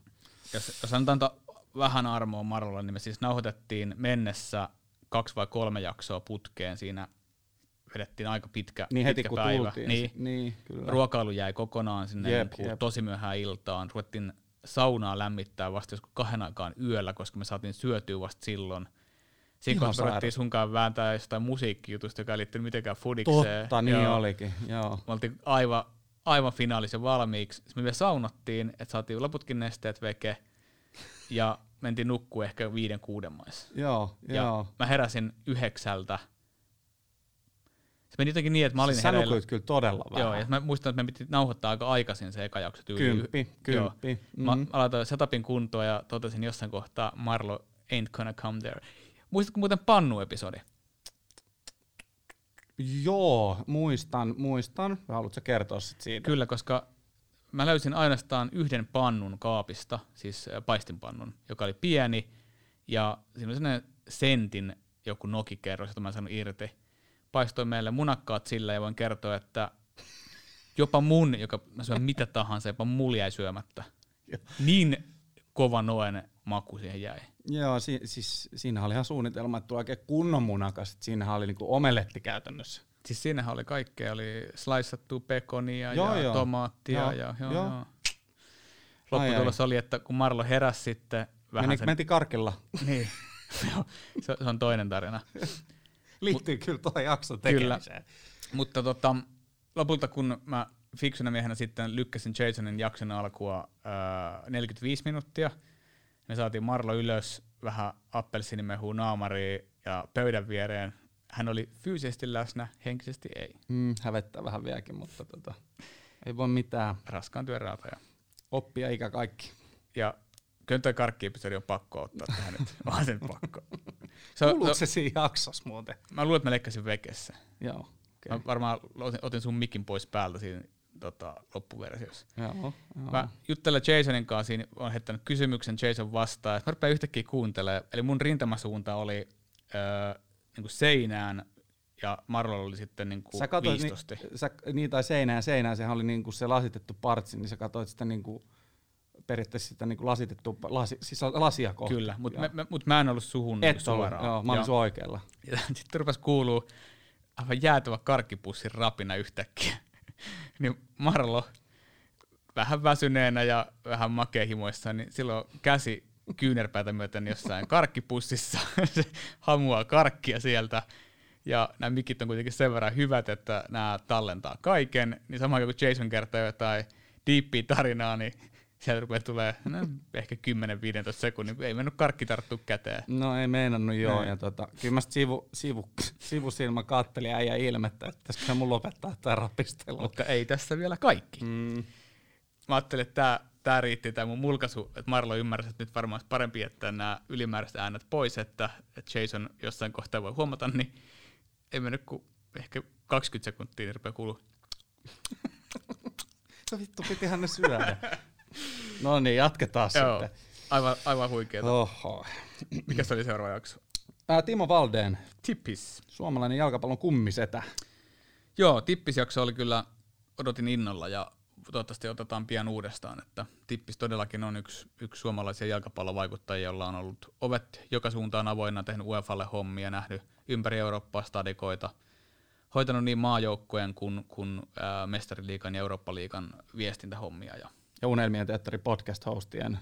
Jos, jos antaa antaa vähän armoa Marolle, niin me siis nauhoitettiin mennessä kaksi vai kolme jaksoa putkeen. Siinä vedettiin aika pitkä, niin heti pitkä kun päivä. tultiin. Niin, niin kyllä. ruokailu jäi kokonaan sinne Jep, jep, niin jep. tosi myöhään iltaan. Ruvettiin saunaa lämmittää vasta joskus kahden aikaan yöllä, koska me saatiin syötyä vasta silloin. Siinä kohtaa ruvettiin sunkaan vääntää jostain musiikkijutusta, joka ei liittynyt mitenkään fudikseen. Totta, niin Joo. olikin. Joo. Me oltiin aivan, aivan finaalissa valmiiksi. Sitten me vielä saunattiin, että saatiin loputkin nesteet veke. Ja mentiin nukkuu ehkä viiden kuuden maissa. Joo, Ja joo. mä heräsin yhdeksältä. Se meni jotenkin niin, että mä olin sä hereillä. kyllä todella vähän. Joo, ja mä muistan, että me piti nauhoittaa aika aikaisin se eka jakso tyyli. Kymppi, kymppi. Mä, Mm. mä laitoin setupin kuntoon ja totesin jossain kohtaa, Marlo ain't gonna come there. Muistatko muuten Pannu-episodi? Joo, muistan, muistan. Haluatko kertoa sit siitä? Kyllä, koska mä löysin ainoastaan yhden pannun kaapista, siis äh, paistinpannun, joka oli pieni, ja siinä oli sellainen sentin joku nokikerros, jota mä en saanut irti. Paistoin meille munakkaat sillä, ja voin kertoa, että jopa mun, joka mä syön mitä tahansa, jopa mulla jäi syömättä. Niin kova noen maku siihen jäi. Joo, si- siis siinähän oli ihan suunnitelma, että tulee oikein kunnon munakas. Siinähän oli niinku omeletti käytännössä. Siis siinähän oli kaikkea, oli sliceattua pekonia Joo, ja joo. tomaattia Joo, ja joo, joo. joo. Lopputulos oli, että kun Marlo heräsi sitten vähän Meni, sen... Menti karkilla. Niin, se on toinen tarina. Liittyy kyllä tuo jakson Kyllä. tekemiseen. Mutta tota, lopulta kun mä fiksuna miehenä sitten lykkäsin Jasonin jakson alkua ää, 45 minuuttia, me saatiin Marlo ylös vähän appelsiinimehua naamariin ja pöydän viereen. Hän oli fyysisesti läsnä, henkisesti ei. Mm, hävettää vähän vieläkin, mutta tota, ei voi mitään. Raskaan työn raatoja. Oppia ikä kaikki. Ja kyllä karkki-episodi on pakko ottaa tähän nyt. Vaan sen pakko. Se, Kuuluuko se, siinä jaksossa muuten? mä luulen, että mä leikkasin vekessä. Joo. Okay. Mä varmaan otin, otin sun mikin pois päältä siinä tota, loppuversiossa. Joo, joo. Mä juttelen Jasonin kanssa, siinä on heittänyt kysymyksen, Jason vastaa, ja mä rupean yhtäkkiä kuuntelemaan. Eli mun rintamasuunta oli öö, niinku seinään ja Marlolla oli sitten niinku Sä katsoit, viistosti. niin, sä, niin, tai seinään seinään, sehän oli niinku se lasitettu partsi, niin sä katsoit sitä niinku, periaatteessa sitä niinku lasitettu, lasi, siis lasia kohti. Kyllä, mutta mä, mut mä en ollut suhun Et niinku ollut, suoraan. joo, mä olin oikealla. Ja sitten rupesi kuuluu aivan jäätävä karkkipussin rapina yhtäkkiä. niin Marlo vähän väsyneenä ja vähän makehimoissa, niin silloin käsi kyynärpäätä myöten jossain karkkipussissa. se hamuaa karkkia sieltä. Ja nämä mikit on kuitenkin sen verran hyvät, että nämä tallentaa kaiken. Niin sama kuin Jason kertoo jotain diippiä tarinaa, niin sieltä rupeaa tulee no, ehkä 10-15 sekunnin, ei mennyt karkki tarttu käteen. No ei meinannut joo, Ei. ja tota, kyllä mä sivu, sivu, sivusilmä kattelin äijä ilmettä, että pitäisikö mun lopettaa tää rapistelu. Mutta ei tässä vielä kaikki. Mm. Mä ajattelin, että tää riitti tää mun mulkaisu, että Marlo ymmärsi, että nyt varmaan olisi parempi jättää nämä ylimääräiset äänet pois, että, että Jason jossain kohtaa voi huomata, niin ei mennyt kuin ehkä 20 sekuntia, niin rupeaa kuulua. No vittu, pitihän ne syödä. No niin, jatketaan Joo, sitten. aivan, aivan huikeeta. Oho. Mikä se oli seuraava jakso? Ää, Timo Valdeen, Tippis. suomalainen jalkapallon kummisetä. Joo, tippisjakso oli kyllä, odotin innolla ja toivottavasti otetaan pian uudestaan, että Tippis todellakin on yksi, yksi suomalaisia jalkapallovaikuttajia, jolla on ollut ovet joka suuntaan avoinna, tehnyt UEFalle hommia, nähnyt ympäri Eurooppaa stadikoita, hoitanut niin maajoukkojen kuin, kuin ää, Mestariliikan ja Eurooppa-liigan viestintähommia. Ja Ja Unelmien teatteri podcast-hostien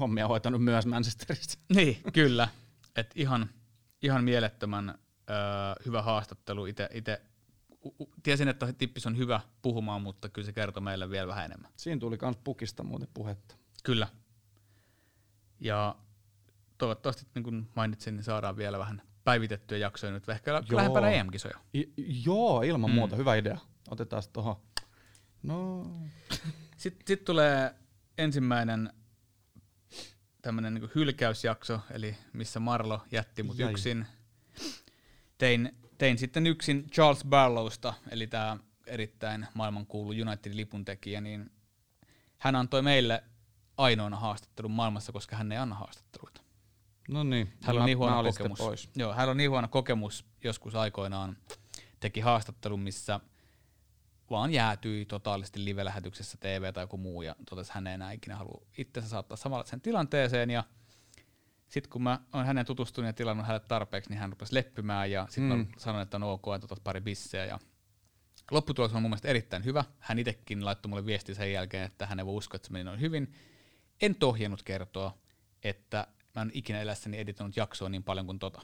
hommia hoitanut myös Manchesterissa. Niin, kyllä. Et ihan, ihan mielettömän ö, hyvä haastattelu. Ite, ite, u, u, tiesin, että Tippis on hyvä puhumaan, mutta kyllä se kertoo meille vielä vähän enemmän. Siinä tuli kans pukista muuten puhetta. Kyllä. Ja toivottavasti, niin kuin mainitsin, niin saadaan vielä vähän päivitettyjä jaksoja nyt, ehkä lähempänä EM-kisoja. I, joo, ilman mm. muuta, hyvä idea. Otetaan tuohon. No, Sitten sit tulee ensimmäinen tämmöinen niin hylkäysjakso, eli missä Marlo jätti mut Jäi. yksin. Tein, tein sitten yksin Charles Barlowsta, eli tämä erittäin maailmankuulu Unitedin lipuntekijä, niin hän antoi meille ainoana haastattelun maailmassa, koska hän ei anna haastatteluita. no niin. Hänellä on niin huono kokemus. Pois. Joo, hänellä on niin huono kokemus joskus aikoinaan. Teki haastattelun, missä vaan jäätyi totaalisesti live-lähetyksessä TV tai joku muu ja totesi, että hän ei enää ikinä halua itsensä saattaa samanlaiseen tilanteeseen ja sitten kun mä oon hänen tutustunut ja tilannut hänelle tarpeeksi, niin hän rupesi leppymään ja sitten mm. Mm. mä sanoin, että on ok, että otat pari bisseä ja lopputulos on mun mielestä erittäin hyvä. Hän itsekin laittoi mulle viesti sen jälkeen, että hän ei voi uskoa, että se meni noin hyvin. En tohjennut kertoa, että mä en ikinä elässäni editoinut jaksoa niin paljon kuin tota.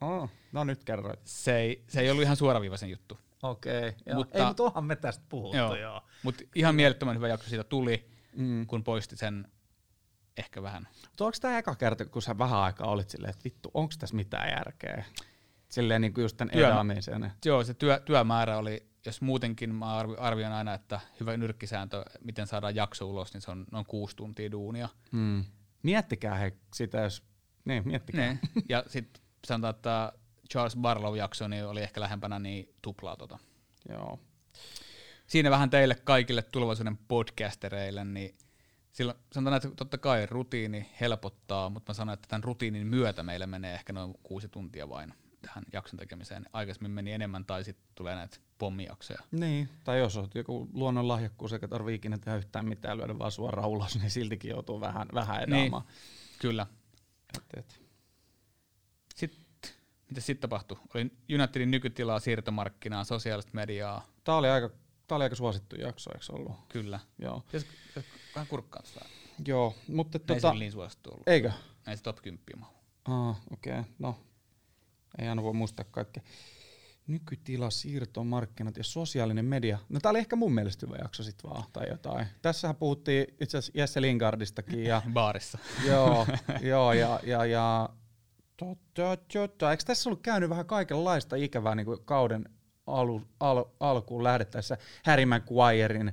Oh, no nyt kerroit. Se ei, se ei ollut ihan suoraviivaisen juttu. Okei. Okay, Mutta- Ei, mutta onhan me tästä puhuttu, Joo. joo. joo. Mutta ihan mielettömän hyvä jakso siitä tuli, Mm. kun poisti sen ehkä vähän. Mutta onko tämä eka kerta, kun sä vähän aikaa olit silleen, että vittu, onko tässä mitään järkeä? Silleen niin kuin just tämän Työ- edaamisen. Joo, se työ, työmäärä oli, jos muutenkin mä arvi- arvioin aina, että hyvä nyrkkisääntö, miten saadaan jakso ulos, niin se on noin kuusi tuntia duunia. Mm. Miettikää he sitä, jos... Niin, miettikää. Ne. Ja sitten sanotaan, että Charles Barlow-jakso niin oli ehkä lähempänä niin tuplaa tota. Joo. Siinä vähän teille kaikille tulevaisuuden podcastereille, niin silloin sanotaan, että totta kai rutiini helpottaa, mutta mä sanoin, että tämän rutiinin myötä meillä menee ehkä noin kuusi tuntia vain tähän jakson tekemiseen. Aikaisemmin meni enemmän tai sitten tulee näitä pommijaksoja. Niin, tai jos on joku luonnon lahjakkuus, eikä tarvii ikinä tehdä yhtään mitään, lyödä vaan suoraan ulos, niin siltikin joutuu vähän, vähän edaamaan. Kyllä. Et, et. Mitä sitten tapahtui? Oli Unitedin nykytilaa, siirtomarkkinaa, sosiaalista mediaa, Tää oli aika, tää oli aika suosittu jakso, eikö ollut? kyllä. Joo. Pitäisikö pitäisikö vähän kurkkaa sitä? Joo, mutta Tota, ei se tota... niin suosittu ollut. Eikö? Ei se top 10 mahu. Ah, okei. Okay. No, ei aina voi muistaa kaikkea. Nykytila, siirtomarkkinat ja sosiaalinen media. No tää oli ehkä mun mielestä hyvä jakso sit vaan, tai jotain. Tässähän puhuttiin itse asiassa Jesse Lingardistakin ja Baarissa. joo, joo, ja, ja, ja totta, totta. Eikö tässä ollut käynyt vähän kaikenlaista ikävää niin kuin kauden alu, al, alkuun lähdettäessä? Harry Maguirein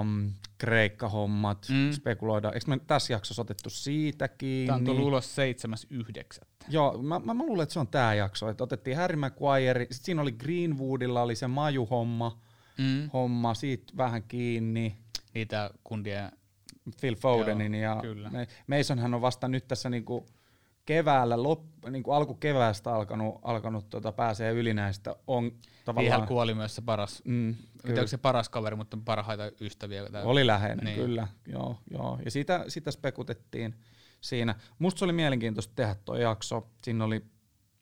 um, Kreikka-hommat, Mm. spekuloidaan. Eikö me tässä jaksossa otettu siitäkin? Tämä on tullut ulos 7.9. Joo, mä, mä, mä luulen, että se on tämä jakso, että otettiin Harry Maguire, sitten siinä oli Greenwoodilla oli se majuhomma, Mm. homma, siitä vähän kiinni, Niitä kundia Phil Fodenin Joo, ja kyllä. Masonhan on vasta nyt tässä niinku keväällä, lop, niin kuin alkukeväästä alkanut, alkanut tota, pääsee yli näistä on tavallaan... Siihen kuoli myös se paras, Mm, onko se paras kaveri, mutta parhaita ystäviä. Tai Oli läheinen, niin. kyllä. Joo, joo. Ja sitä, sitä spekutettiin siinä. Musta se oli mielenkiintoista tehdä tuo jakso. Siinä oli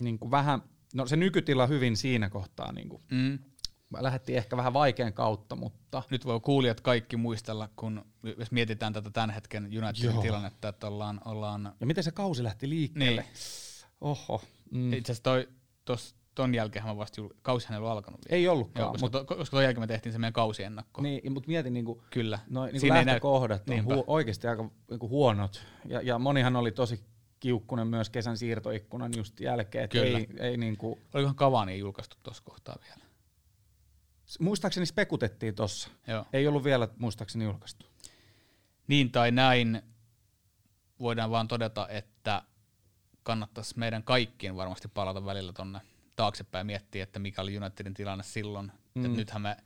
niin kuin vähän, no se nykytila hyvin siinä kohtaa. Niin kuin, Mm. Lähdettiin ehkä vähän vaikean kautta, mutta Nyt voi kuulijat kaikki muistella, kun jos mietitään tätä tämän hetken Unitedin Joo. tilannetta, että ollaan, ollaan ja miten se kausi lähti liikkeelle? niin, Oho. Mm. itse asiassa toi, tos, ton jälkeen mä vasta, kausihan ei ollut alkanut vielä. Ei Joo, ollutkaan, koska, mutta to, koska ton jälkeen me tehtiin se meidän kausiennakko. niin, mut mietin niin kuin, Kyllä. No, niin Siinä ei näy- lähtökohdat on Niinpä. hu- oikeasti aika niin huonot. Ja, ja monihan oli tosi kiukkunen myös kesän siirtoikkunan just jälkeen. Kyllä. Ei, ei niin kuin, Olikohan Cavani julkaistu tuossa kohtaa vielä? Muistaakseni spekutettiin tossa. Joo. Ei ollut vielä muistaakseni julkaistu. Niin tai näin voidaan vaan todeta, että kannattaisi meidän kaikkien varmasti palata välillä tonne taaksepäin ja miettiä, että mikä oli Unitedin tilanne silloin. Mm. Et nythän me,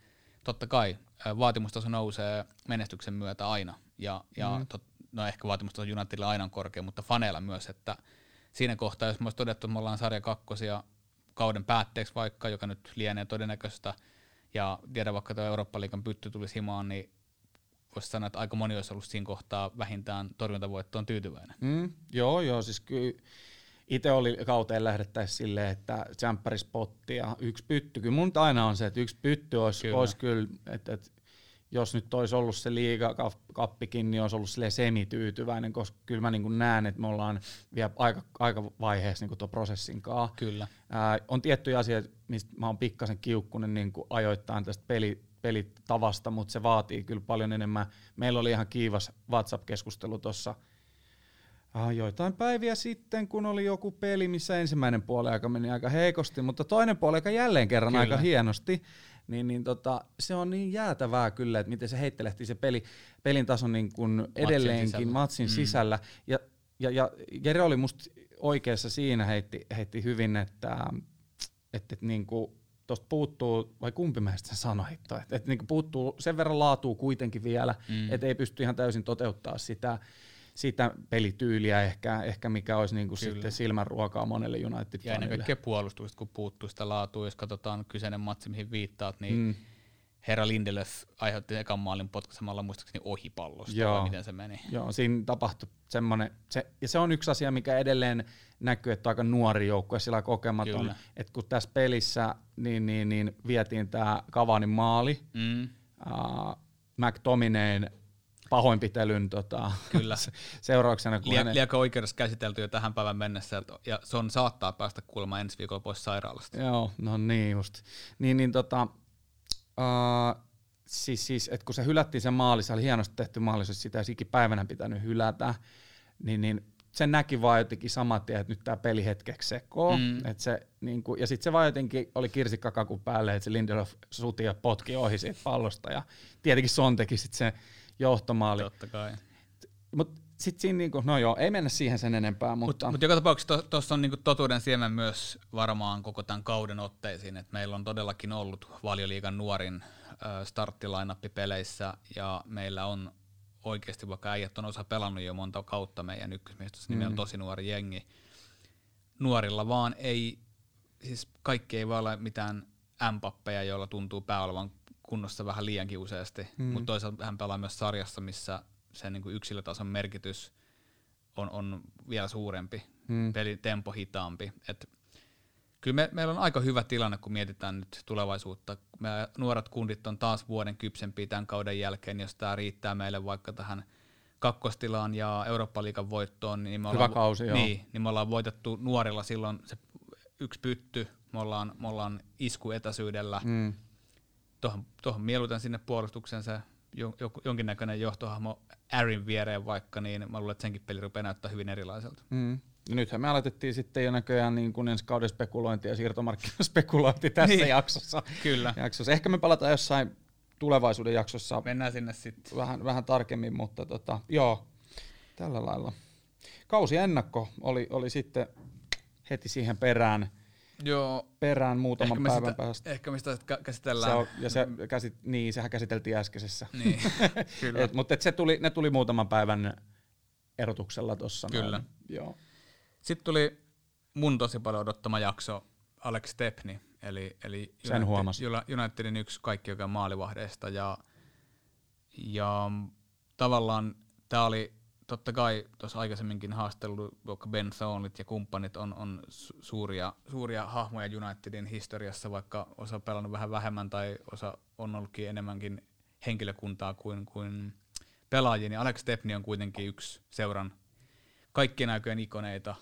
totta kai, vaatimustaso nousee menestyksen myötä aina. Ja, ja mm. tot, no ehkä vaatimustaso Unitedilla aina on korkea, mutta faneilla myös, että siinä kohtaa, jos me olisi todettu, että me ollaan sarja kakkosia kauden päätteeksi vaikka, joka nyt lienee todennäköistä, ja tiedä vaikka tuo Eurooppa-liigan pytty tulisi himaan, niin voisi sanoa, että aika moni olisi ollut siinä kohtaa vähintään torjuntavoittoon tyytyväinen. Mm, joo, joo, siis kyllä itse oli kauteen lähdettäessä silleen, että tsemppärispotti ja yksi pytty. Kyllä mun aina on se, että yksi pytty olisi Kyllä. kyllä, olisi kyllä että, että jos nyt olisi ollut se liigakappikin, niin olisi ollut sille semityytyväinen, koska kyllä mä niin näen, että me ollaan vielä aika, aika vaiheessa niin tuon prosessin kanssa. Kyllä. Ää, on tiettyjä asioita, mistä mä oon pikkasen kiukkunen niin kuin ajoittain tästä peli, pelitavasta, mutta se vaatii kyllä paljon enemmän. Meillä oli ihan kiivas WhatsApp-keskustelu tuossa joitain päiviä sitten, kun oli joku peli, missä ensimmäinen puoli aika meni aika heikosti, mutta toinen puoli aika jälleen kerran Kyllä. aika hienosti. Niin, niin tota, se on niin jäätävää kyllä, että miten se heittelehti se peli, pelin taso niin kuin edelleenkin sisällä. matsin Mm. mm. sisällä. Ja, ja, ja Jere oli musta oikeassa siinä, heitti, heitti hyvin, että, että, että niin kuin tuosta puuttuu, vai kumpi meistä sen sanoi, että, että, että niin kuin puuttuu sen verran laatuu kuitenkin vielä, mm. että ei pysty ihan täysin toteuttaa sitä, sitä pelityyliä ehkä, ehkä mikä olisi niin kuin Kyllä. sitten silmänruokaa monelle Ja ennen kaikkea puolustuksesta, kun puuttuu sitä laatua, jos katsotaan kyseinen matsi, mihin viittaat, niin mm. Herra Lindelöf aiheutti ekan maalin potkaisemalla muistaakseni ohipallosta, Joo. miten se meni. Joo, siinä tapahtui semmoinen, se, ja se on yksi asia, mikä edelleen näkyy, että on aika nuori joukkue, sillä kokematon, Kyllä. että kun tässä pelissä niin, niin, niin vietiin tämä Kavanin maali, Mm. uh, McTominayn pahoinpitelyn tota, Kyllä. seurauksena, kun Lie, hänen, liekö oikeudessa käsitelty jo tähän päivän mennessä, ja se on saattaa päästä kuulemma ensi viikolla pois sairaalasta. Joo, no niin just. Niin, niin tota, uh, siis, siis että kun se hylättiin se maali, se oli hienosti tehty maali, se sitä olisi ikipäivänä pitänyt hylätä, niin, niin sen näki vaan jotenkin saman tien, että nyt tämä peli hetkeksi sekoo. Mm. Et se, niin kuin, ja sitten se vaan jotenkin oli kirsikkakakun päälle, että se Lindelöf suti ja potki ohi siitä pallosta. Ja tietenkin Son teki sitten se johtomaali. Totta kai. Mutta sitten siinä, niin kuin, no joo, ei mennä siihen sen enempää, mutta... Mutta mut joka tapauksessa tuossa on niinku totuuden siemen myös varmaan koko tämän kauden otteisiin, että meillä on todellakin ollut valioliigan nuorin starttilainappi peleissä ja meillä on oikeasti, vaikka äijät on osa pelannut jo monta kautta meidän ykkösmiehistössä, niin meillä on tosi nuori jengi. Nuorilla vaan ei, siis kaikki ei voi olla mitään ämpappeja, joilla tuntuu pää olevan kunnossa vähän liiankin useasti, mm. mutta toisaalta hän pelaa myös sarjassa, missä sen niin kuin yksilötason merkitys on, on vielä suurempi, mm. pelitempo hitaampi. Et kyllä me, meillä on aika hyvä tilanne, kun mietitään nyt tulevaisuutta. Me nuoret kundit on taas vuoden kypsempiä tämän kauden jälkeen, jos tämä riittää meille vaikka tähän kakkostilaan ja Eurooppa-liigan voittoon, niin me Hyvä ollaan, kausi, joo. niin, niin me ollaan voitettu nuorilla silloin se yksi pytty, me ollaan, me ollaan iskuetäisyydellä, Mm. Tuohon, tuohon mieluiten sinne puolustukseen se jo, jo, jonkinnäköinen johtohahmo Arin viereen vaikka, niin mä luulen, että senkin peli rupeaa näyttää hyvin erilaiselta. Mm. Ja nythän me aloitettiin sitten jo näköjään niin kuin ensi kauden spekulointi ja siirtomarkkinaspekulointi tässä niin. jaksossa. Kyllä. jaksossa. Ehkä me palataan jossain tulevaisuuden jaksossa Mennään sinne sitten. vähän, vähän tarkemmin, mutta tota, joo, tällä lailla. Kausi ennakko oli, oli sitten heti siihen perään, Joo, perään muutaman ehkä päivän sitä, päästä. ehkä me sitä kä- Se käsitellään. on, ja se, käsit, niin, sehän käsiteltiin äskeisessä. Niin, kyllä. Et, mutta et se tuli, ne tuli muutaman päivän erotuksella tuossa. Kyllä. Joo. Sitten tuli mun tosi paljon odottama jakso Alex Stepney, eli, eli Sen United. Unitedin yksi kaikki joka maalivahdeista ja, ja tavallaan tämä oli totta kai tuossa aikaisemminkin haastellut, vaikka Ben Thornlit ja kumppanit on, on su- suuria, suuria hahmoja Unitedin historiassa, vaikka osa pelannut vähän vähemmän tai osa on ollutkin enemmänkin henkilökuntaa kuin, kuin pelaajia, niin Alex Stepney on kuitenkin yksi seuran kaikkien aikojen ikoneita,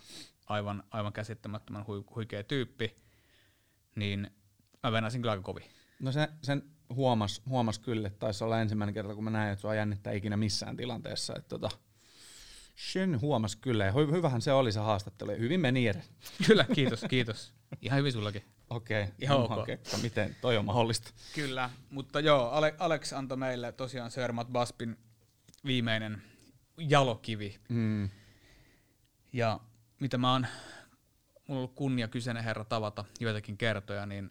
aivan, aivan käsittämättömän hui, huikea tyyppi, niin mä venäsin kyllä aika kovin. No se, sen huomas, huomas kyllä, että taisi olla ensimmäinen kerta, kun mä näin, että sua jännittää ikinä missään tilanteessa. Että tota, sen huomas kyllä, ja hy- hyvähän se oli se haastattelu, ja hyvin meni edes. Kyllä, kiitos, kiitos. Ihan hyvin sullakin. Okei, okay. Ihan ok. okay. miten toi on mahdollista? Kyllä, mutta joo, Ale- Alex antoi meille tosiaan Sir Matt Baspin viimeinen jalokivi. Mm. Ja mitä mä oon, mulla on ollut kunnia kyseinen herra tavata joitakin kertoja, niin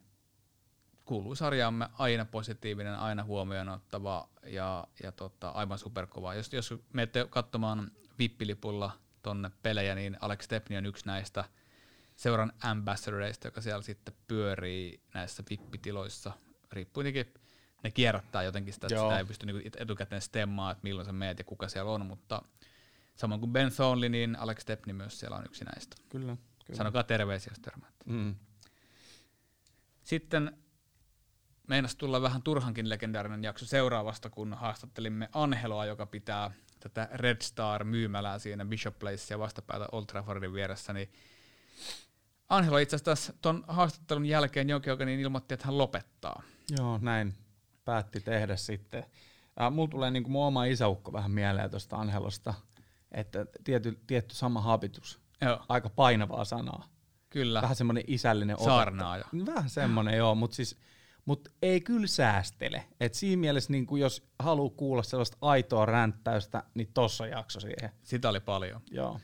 kuuluu sarjaamme aina positiivinen, aina huomioon ottava ja, ja tota, aivan superkova. Jos, jos menette katsomaan vippilipulla tonne pelejä, niin Alex Stepney on yksi näistä seuran ambassadoreista, joka siellä sitten pyörii näissä vippitiloissa. Riippuu jotenkin, ne kierrättää jotenkin sitä, että Joo. sitä ei pysty niinku etukäteen stemmaa, että milloin sä meet ja kuka siellä on, mutta samoin kuin Ben Thornley, niin Alex Stepney myös siellä on yksi näistä. Kyllä, kyllä. Sanokaa terveisiä, jos. Mm. Sitten meinas tulla vähän turhankin legendaarinen jakso seuraavasta, kun haastattelimme Angeloa, joka pitää tätä Red Star myymälää siinä Bishop Place ja vastapäätä Old Traffordin vieressä, niin Angelo itse asiassa ton haastattelun jälkeen jonkin aikaa niin ilmoitti, että hän lopettaa. Joo, näin päätti tehdä sitten. Äh, mulla tulee niinku mun oma isäukko vähän mieleen tuosta Angelosta, että tiety, tietty sama habitus, Joo, aika painavaa sanaa. kyllä. Vähän semmoinen isällinen. Saarnaaja. Vähän semmoinen, joo, mutta siis mut ei kyllä säästele. Et siinä mielessä, niin jos haluaa kuulla sellaista aitoa ränttäystä, niin tossa jakso siihen. Sitä oli paljon. Joo.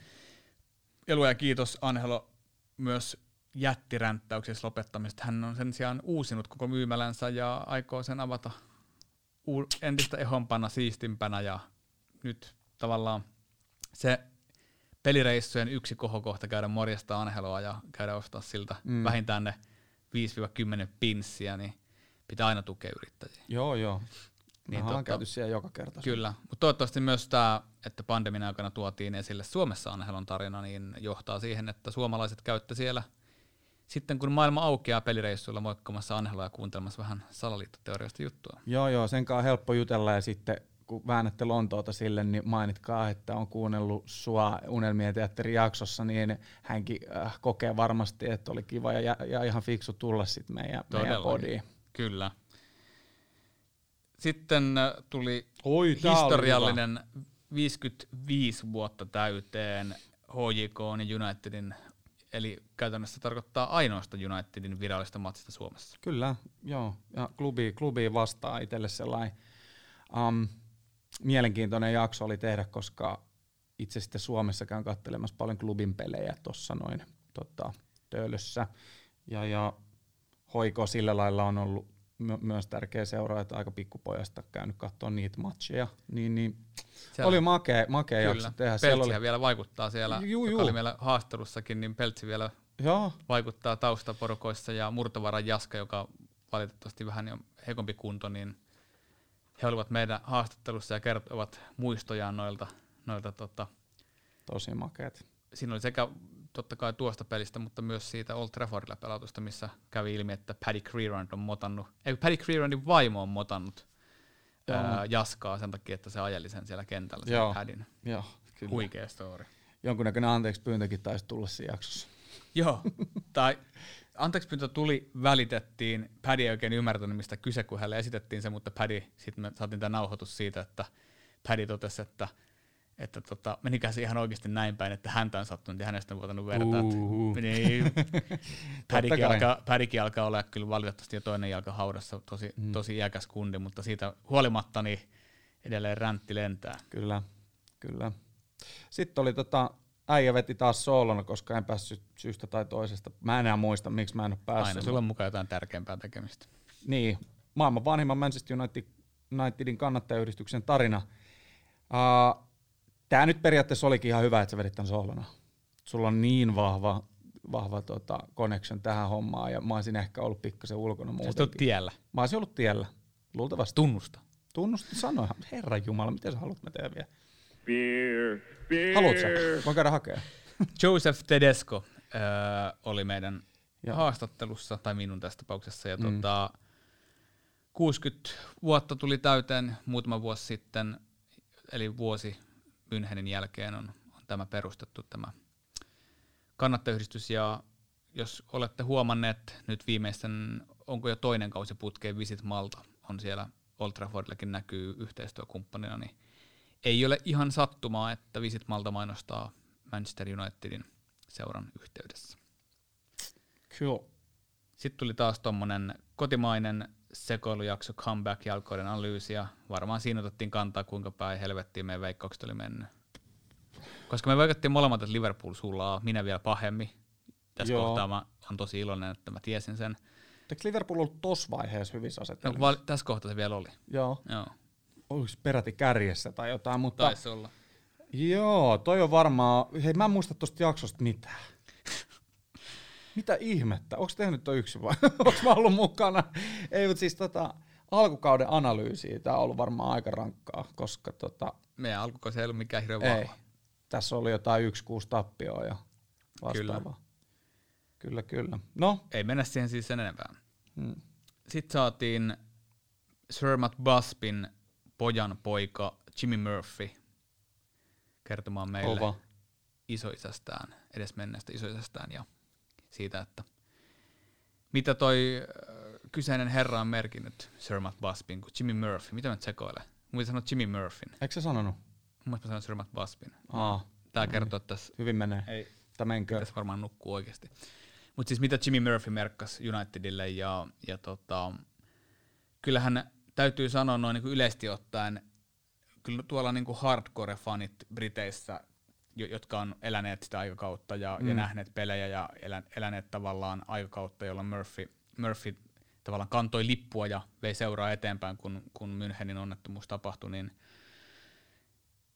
Ja luoja kiitos Angelo myös jättiränttäyksessä lopettamista. Hän on sen sijaan uusinut koko myymälänsä ja aikoo sen avata entistä ehompana, siistimpänä ja nyt tavallaan se pelireissujen yksi kohokohta käydä morjesta Angeloa ja käydä ostaa siltä mm. vähintään ne 5-10 pinssiä, niin pitää aina tukea yrittäjiä. Joo, joo. Niin ollaan tota- käyty siellä joka kerta. Kyllä, mutta toivottavasti myös tämä, että pandemian aikana tuotiin esille Suomessa Anhelon tarina, niin johtaa siihen, että suomalaiset käytte siellä sitten kun maailma aukeaa pelireissuilla moikkaamassa Anheloa ja kuuntelemassa vähän salaliittoteoriasta juttua. Joo, joo, sen kanssa on helppo jutella ja sitten kun väännätte Lontoota sille, niin mainitkaa, että on kuunnellut sua Unelmien teatterin jaksossa, niin hänkin äh, kokee varmasti, että oli kiva ja, ja ihan fiksu tulla sitten meidän, meidän Todellakin. podiin. Kyllä. Sitten äh, tuli Oi, historiallinen 55 vuotta täyteen HJK ja Unitedin, eli käytännössä tarkoittaa ainoasta Unitedin virallista matsista Suomessa. Kyllä, joo. Ja klubi, klubi vastaa itselle sellainen um, mielenkiintoinen jakso oli tehdä, koska itse sitten Suomessa käyn katselemassa paljon klubin pelejä tuossa noin tota, töölössä. Ja, ja hoiko sillä lailla on ollut my- myös tärkeä seura, että aika pikkupojasta käynyt katsoa niitä matcheja. Niin, niin Siellä- oli makea, makea jakso tehdä. Siellä Peltsihän oli, vielä vaikuttaa siellä, Juu, joka juu. oli meillä haastattelussakin, niin Peltsi vielä joo, vaikuttaa taustaporukoissa ja Murtovaran Jaska, joka valitettavasti vähän jo heikompi kunto, niin he olivat meidän haastattelussa ja kertovat muistojaan noilta, noilta tota, tosi makeat. siinä oli sekä totta kai tuosta pelistä, mutta myös siitä Old Traffordilla pelatusta, missä kävi ilmi, että Paddy Creerand on motannut, ei Paddy Creerandin vaimo on motannut ää, Jaskaa sen takia, että se ajeli sen siellä kentällä, sen Joo. Paddyn. Joo, kyllä. Huikea story. Jonkunnäköinen anteeksi pyyntökin taisi tulla siinä jaksossa. Joo, tai anteeksi pyyntö tuli, välitettiin, Paddy ei oikein ymmärtänyt mistä kyse, kun hänelle esitettiin se, mutta Paddy, sitten me saatiin tämä nauhoitus siitä, että Paddy totesi, että että tota, menikään se ihan oikeasti näin päin, että häntä on sattunut ja hänestä on vuotanut verta. Uhuhu. Niin, kai. alkaa, Paddykin alkaa olla kyllä valitettavasti jo toinen jalka haudassa, tosi, Mm. tosi iäkäs kundi, mutta siitä huolimatta niin edelleen räntti lentää. Kyllä, kyllä. Sitten oli tota, äijä veti taas soolona, koska en päässyt syystä tai toisesta. Mä en enää muista, miksi mä en ole päässyt. Aina sulla on mukaan jotain tärkeämpää tekemistä. Niin, maailman vanhimman Manchester United, Unitedin kannattajayhdistyksen tarina. Uh, Tämä nyt periaatteessa olikin ihan hyvä, että sä vedit tämän soolona. sulla on niin vahva, vahva tota, connection tähän hommaan, ja mä olisin ehkä ollut pikkasen ulkona Sä oot muutenkin. tiellä. Mä olisin ollut tiellä, luultavasti. Tunnusta. Tunnusta sanoa, herran jumala, miten sä haluat mä teen vielä? Beer, beer. Haluatko sä? Voin käydä hakea. Joseph Tedesco öö, oli meidän Joo. haastattelussa, tai minun tässä tapauksessa, ja Mm. tota, 60 vuotta tuli täyteen muutama vuosi sitten, eli vuosi Münchenin jälkeen on, on tämä perustettu tämä kannattajayhdistys, ja jos olette huomanneet nyt viimeisten, onko jo toinen kausi putkeen Visit Malta, on siellä Old Traffordillakin näkyy yhteistyökumppanina, niin ei ole ihan sattumaa, että Visit Malta mainostaa Manchester Unitedin seuran yhteydessä. Kyllä. Sitten tuli taas tuommoinen kotimainen sekoilujakso comeback jalkoiden analyysi ja varmaan siinä otettiin kantaa, kuinka päin helvettiin meidän veikkaukset oli mennyt. Koska me veikattiin molemmat, että Liverpool sulaa, minä vielä pahemmin. Tässä Joo. kohtaa mä olen tosi iloinen, että mä tiesin sen. Eikö Liverpool ollut tossa vaiheessa hyvissä No, asetelmissa? val- tässä kohtaa se vielä oli. Joo. Joo, Oliko peräti kärjessä tai jotain, mutta... taisi olla. Joo, toi on varmaan... Hei, mä en muista tosta jaksosta mitään. Mitä ihmettä? Onko tehnyt toi yksi vai onko mä ollut mukana? Ei, mutta siis tota, alkukauden analyysiä, tää on ollut varmaan aika rankkaa, koska tota, Meidän alkukausi ei ollut mikään hirveän ei. vahva. Tässä oli jotain yksi kuusi tappioa ja vastaavaa. Kyllä, kyllä. No, Ei mennä siihen siis sen enempää. mm. Sitten saatiin Sir Matt Busbin pojan poika Jimmy Murphy kertomaan meille kova. isoisästään, edesmenneestä isoisästään ja siitä, että mitä toi äh, kyseinen herra on merkinnyt Sir Matt Busbin kuin Jimmy Murphy. Mitä mä tsekoilen? Pitää sanoa Jimmy Murphyn. Eikö se sanonut? Mun mielestä mä sanon Sir Matt Busbin. Aa, Tää kertoo, että tässä hyvin menee. ei, Tämä menkö? tässä varmaan nukkuu oikeasti. Mutta siis mitä Jimmy Murphy merkkasi Unitedille ja, ja tota, kyllähän täytyy sanoa noin niin yleisesti ottaen, kyllä tuolla niin hardcore-fanit Briteissä, jotka on eläneet sitä aikakautta ja, mm. ja nähneet pelejä ja elä, eläneet tavallaan aikakautta, jolloin Murphy, Murphy tavallaan kantoi lippua ja vei seuraa eteenpäin, kun, kun Münchenin onnettomuus tapahtui, niin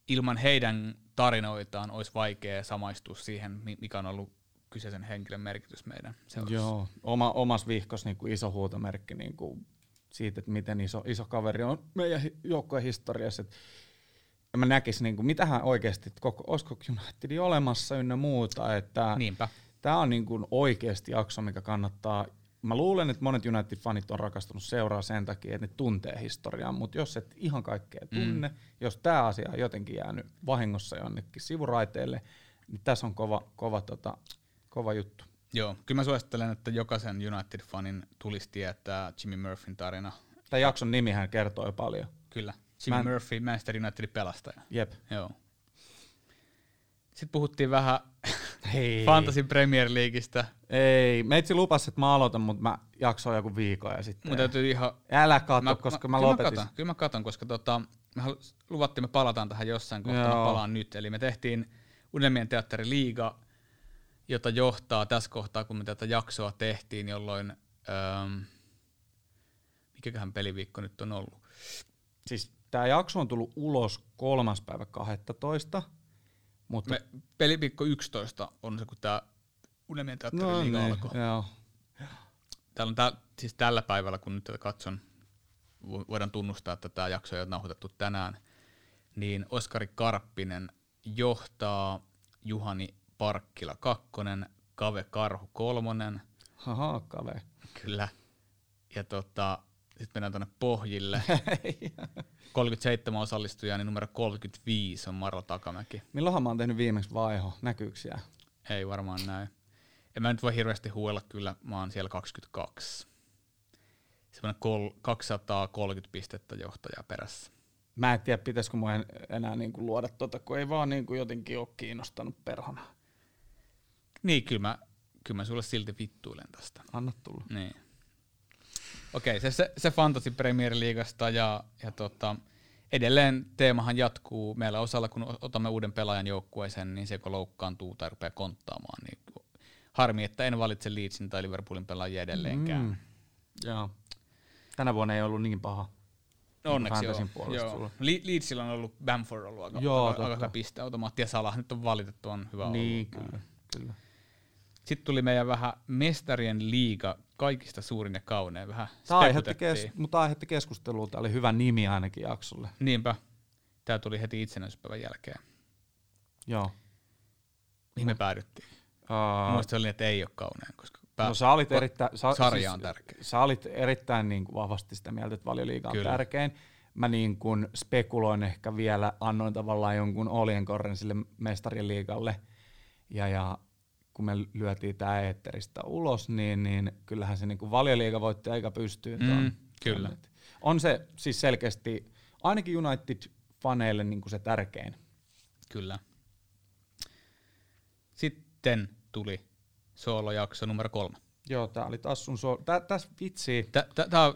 ilman heidän tarinoitaan olisi vaikea samaistua siihen, mi- mikä on ollut kyseisen henkilön merkitys meidän seurassa. Joo, oma, omas vihkos niin kuin iso huutomerkki niin kuin siitä, että miten iso, iso kaveri on meidän joukkojen historiassa. Et ja mä näkisin, niin kuin, mitähän oikeasti, koko, olisiko United olemassa ynnä muuta, että Niinpä. tämä on niin kuin oikeasti jakso, mikä kannattaa. Mä luulen, että monet United-fanit on rakastunut seuraa sen takia, että ne tuntee historiaa, mutta jos et ihan kaikkea tunne, mm. jos tämä asia on jotenkin jäänyt vahingossa jonnekin sivuraiteelle, niin tässä on kova, kova, tota, kova juttu. Joo, kyllä mä suosittelen, että jokaisen United-fanin tulisi tietää Jimmy Murphyn tarina. Tämän jakson nimihän kertoo jo paljon. Kyllä. Jimmy Mä en- Murphy, Manchester Unitedin pelastaja. Jep. Joo. Sitten puhuttiin vähän Hei. Fantasy Premier Leagueista. Ei, meitsi lupas, että mä aloitan, mutta mä jaksoin joku viikon ja sitten... Mun täytyy ihan... Älä katso, koska mä, kyllä lopetin. Mä katon, kyllä mä katon, koska tota, me luvattiin, me palataan tähän jossain kohtaa, mä Joo. palaan nyt. Eli me tehtiin Unelmien teatteri Liiga, jota johtaa tässä kohtaa, kun me tätä jaksoa tehtiin, jolloin... Ähm, mikäköhän peliviikko nyt on ollut? Siis tää jakso on tullut ulos kolmas päivä 12. Mutta Me, peliviikko 11 on se, kun tämä Unelmien teatteri no, Liiga niin, alkoi. joo. Täällä on tää, siis tällä päivällä, kun nyt tätä katson, vo- voidaan tunnustaa, että tämä jakso ei ole nauhoitettu tänään, niin Oskari Karppinen johtaa Juhani Parkkila kakkonen, Kave Karhu kolmonen, Haha, kaveri. kyllä. Ja tota, sitten mennään tuonne pohjille. 37 osallistujaa, niin numero 35 on Marla Takamäki. Milloinhan mä oon tehnyt viimeksi vaiho? Näkyykö siellä? Ei varmaan näin. En mä nyt voi hirveästi huuella kyllä, mä oon siellä 22. Semmoinen kol- 230 pistettä johtajaa perässä. Mä en tiedä, pitäisikö mua en- enää niinku luoda tota, kun ei vaan niinku jotenkin ole kiinnostanut perhana. Niin, kyllä mä, kyllä mä sulle silti vittuilen tästä. Anna tulla. Niin. Okei, se, se, se Fantasy Premier Leaguesta ja, ja tota, edelleen teemahan jatkuu. Meillä osalla, kun otamme uuden pelaajan joukkueeseen, niin se kun loukkaantuu tai rupeaa konttaamaan, niin harmi, että en valitse Leedsin tai Liverpoolin pelaajia edelleenkään. Mm. Joo. Tänä vuonna ei ollut niin paha. No Onneksi Fantasyn joo. joo. Le- Leedsillä on ollut Bamford ollut aika, Joo, aika, aika pisteautomaatti ja Salah nyt on valitettu on hyvä Niin, ollut. kyllä. Kyllä. Sitten tuli meidän vähän mestarien liiga, kaikista suurin ja kaunein. Vähän Tämä aiheutti, kes- mutta aiheutti keskustelua. Tämä oli hyvä nimi ainakin jaksolle. Niinpä. Tämä tuli heti itsenäisyyspäivän jälkeen. Joo. Mihin me päädyttiin? Uh, Mielestäni se oli niin, että ei ole kaunein, koska pää- no sä olit erittäin, sä, sarja on tärkeä. Sä olit erittäin niin kuin vahvasti sitä mieltä, että valioliiga on Kyllä. tärkein. Mä niin kuin spekuloin ehkä vielä, annoin tavallaan jonkun oljenkorren sille mestarien liigalle. Ja, ja kun me lyötiin tämä eetteristä ulos, niin, niin kyllähän se niin kuin valioliiga voitti aika pystyyn. Mm, kyllä. Et On se siis selkeästi, ainakin United-faneille niin se tärkein. Kyllä. Sitten tuli soolojakso numero kolme. Joo, tää oli taas sun so- tä, Tässä vitsi.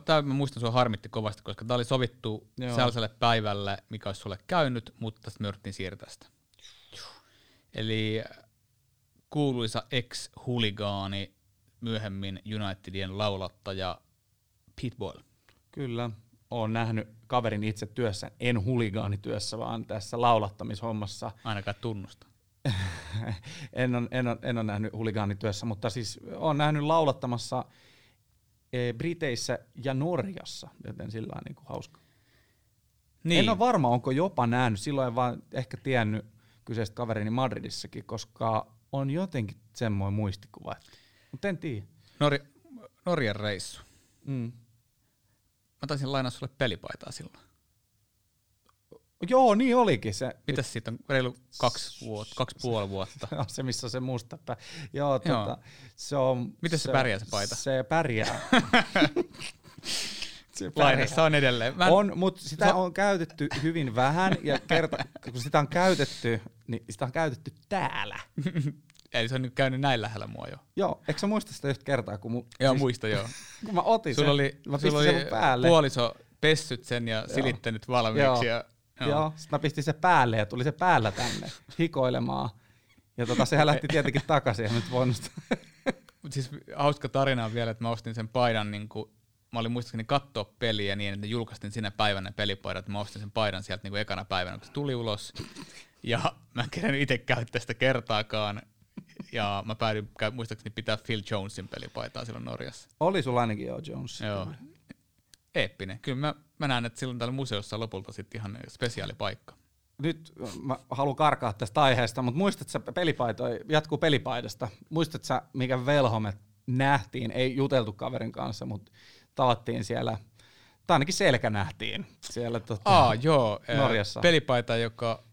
Tämä mä muistan sua harmitti kovasti, koska tämä oli sovittu Joo. sellaiselle päivälle, mikä olisi sulle käynyt, mutta sitten me yritettiin siirtää sitä. Eli kuuluisa ex-huligaani, myöhemmin Unitedien laulattaja Boyle. Kyllä, olen nähnyt kaverin itse työssä, en huligaanityössä, vaan tässä laulattamishommassa. Ainakaan tunnusta. en, ole, en, ole, en ole nähnyt huligaanityössä, mutta siis olen nähnyt laulattamassa e, Briteissä ja Norjassa, joten sillä on niin kuin hauska. Niin, En ole varma, onko jopa nähnyt, silloin vaan ehkä tiennyt kyseistä kaverini Madridissakin, koska on jotenkin semmoinen muistikuva. Mutta en tiedä. Nor- Norjan reissu. Mm. Mä taisin lainaa sulle pelipaitaa silloin. Joo, niin olikin se. Mitäs siitä on reilu kaksi, vuotta, kaksi puoli vuotta? Joo, se missä on se musta pää. Joo, Joo. tota, se on... Miten se pärjää se paita? Se pärjää. Lainassa on edelleen. Mä On, mutta sitä on käytetty hyvin vähän, ja kerta, kun sitä on käytetty, niin sitä on käytetty täällä. Eli se on nyt käynyt näin lähellä mua jo. Joo, eikö sä muista sitä yhtä kertaa, kun, mu, Joo, siis, muista joo. kun mä otin Sulla sen, oli, mä sulla oli sen päälle. puoliso pessyt sen ja silittänyt valmiiksi. Ja, Joo. Joo, sit mä pistin se päälle ja tuli se päällä tänne hikoilemaan. Ja tota, sehän lähti tietenkin takaisin, ja nyt voinut. Mut siis hauska tarina on vielä, että mä ostin sen paidan, niin kuin, mä olin muistaakseni katsoa peliä niin, että julkaistin sinä päivänä pelipaidat, että mä ostin sen paidan sieltä niin kuin ekana päivänä, kun se tuli ulos. Ja mä en kerännyt itse käyttää sitä kertaakaan. Ja mä päädyin muistaakseni pitää Phil Jonesin pelipaitaa silloin Norjassa. Oli sulla ainakin joo, Jones. Joo. Eeppinen. Kyllä mä, mä näen, että silloin täällä museossa on lopulta sitten ihan spesiaalipaikka. Nyt mä haluan karkaa tästä aiheesta, mutta muistatko sä pelipaitoja, jatkuu pelipaidasta, muistatko sä, mikä velho me nähtiin, ei juteltu kaverin kanssa, mutta tavattiin siellä, tai ainakin selkä nähtiin siellä tota, Aa, joo. Norjassa. Pelipaita, joka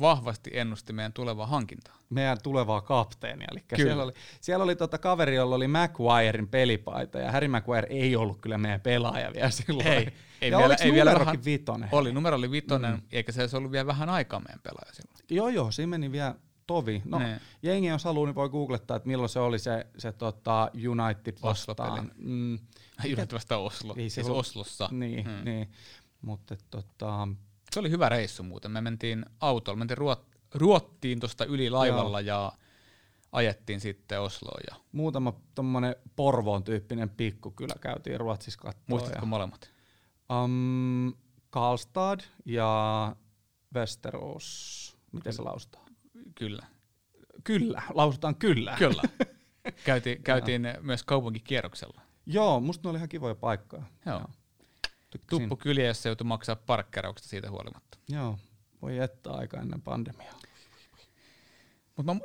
vahvasti ennusti meidän tulevaa hankintaa. meidän tulevaa kapteenia. Eli Kyllä. siellä oli, siellä oli tota kaveri, jolla oli Maguirein pelipaita, ja Harry Maguire ei ollut kyllä meidän pelaaja vielä silloin. Ei, ei ja vielä- ei vielä vähän- vitonen? Oli, numero oli vitonen, mm. eikä se olisi ollut vielä vähän aikaa meidän pelaaja silloin. Joo, joo, siinä meni vielä tovi. No, Ne. jengi jos haluaa, niin voi googlettaa, että milloin se oli se, se tota United vastaan. Mm, Vasta Oslo. Ei Ei se siis ollut- Oslossa. niin, Mm. niin. Mutta tota, Se oli hyvä reissu muuten. Me mentiin autolla, mentiin ruot, ruottiin tuosta yli laivalla ja ajettiin sitten Osloon. Ja muutama tommonen Porvoon tyyppinen pikkukylä käytiin Ruotsissa katsoa. muistatko ja, molemmat? um, Karlstad ja Västerås. Miten se lausutaan? Kyllä. Kyllä, lausutaan kyllä. Kyllä. Käytiin, käytiin myös kaupunkikierroksella. Joo, musta ne oli ihan kivoja paikkoja. Joo. Tykkäsin. Tuppu kyliä, jos se joutui maksaa parkkerauksesta siitä huolimatta. Joo, voi jättää aika ennen pandemiaa. Mutta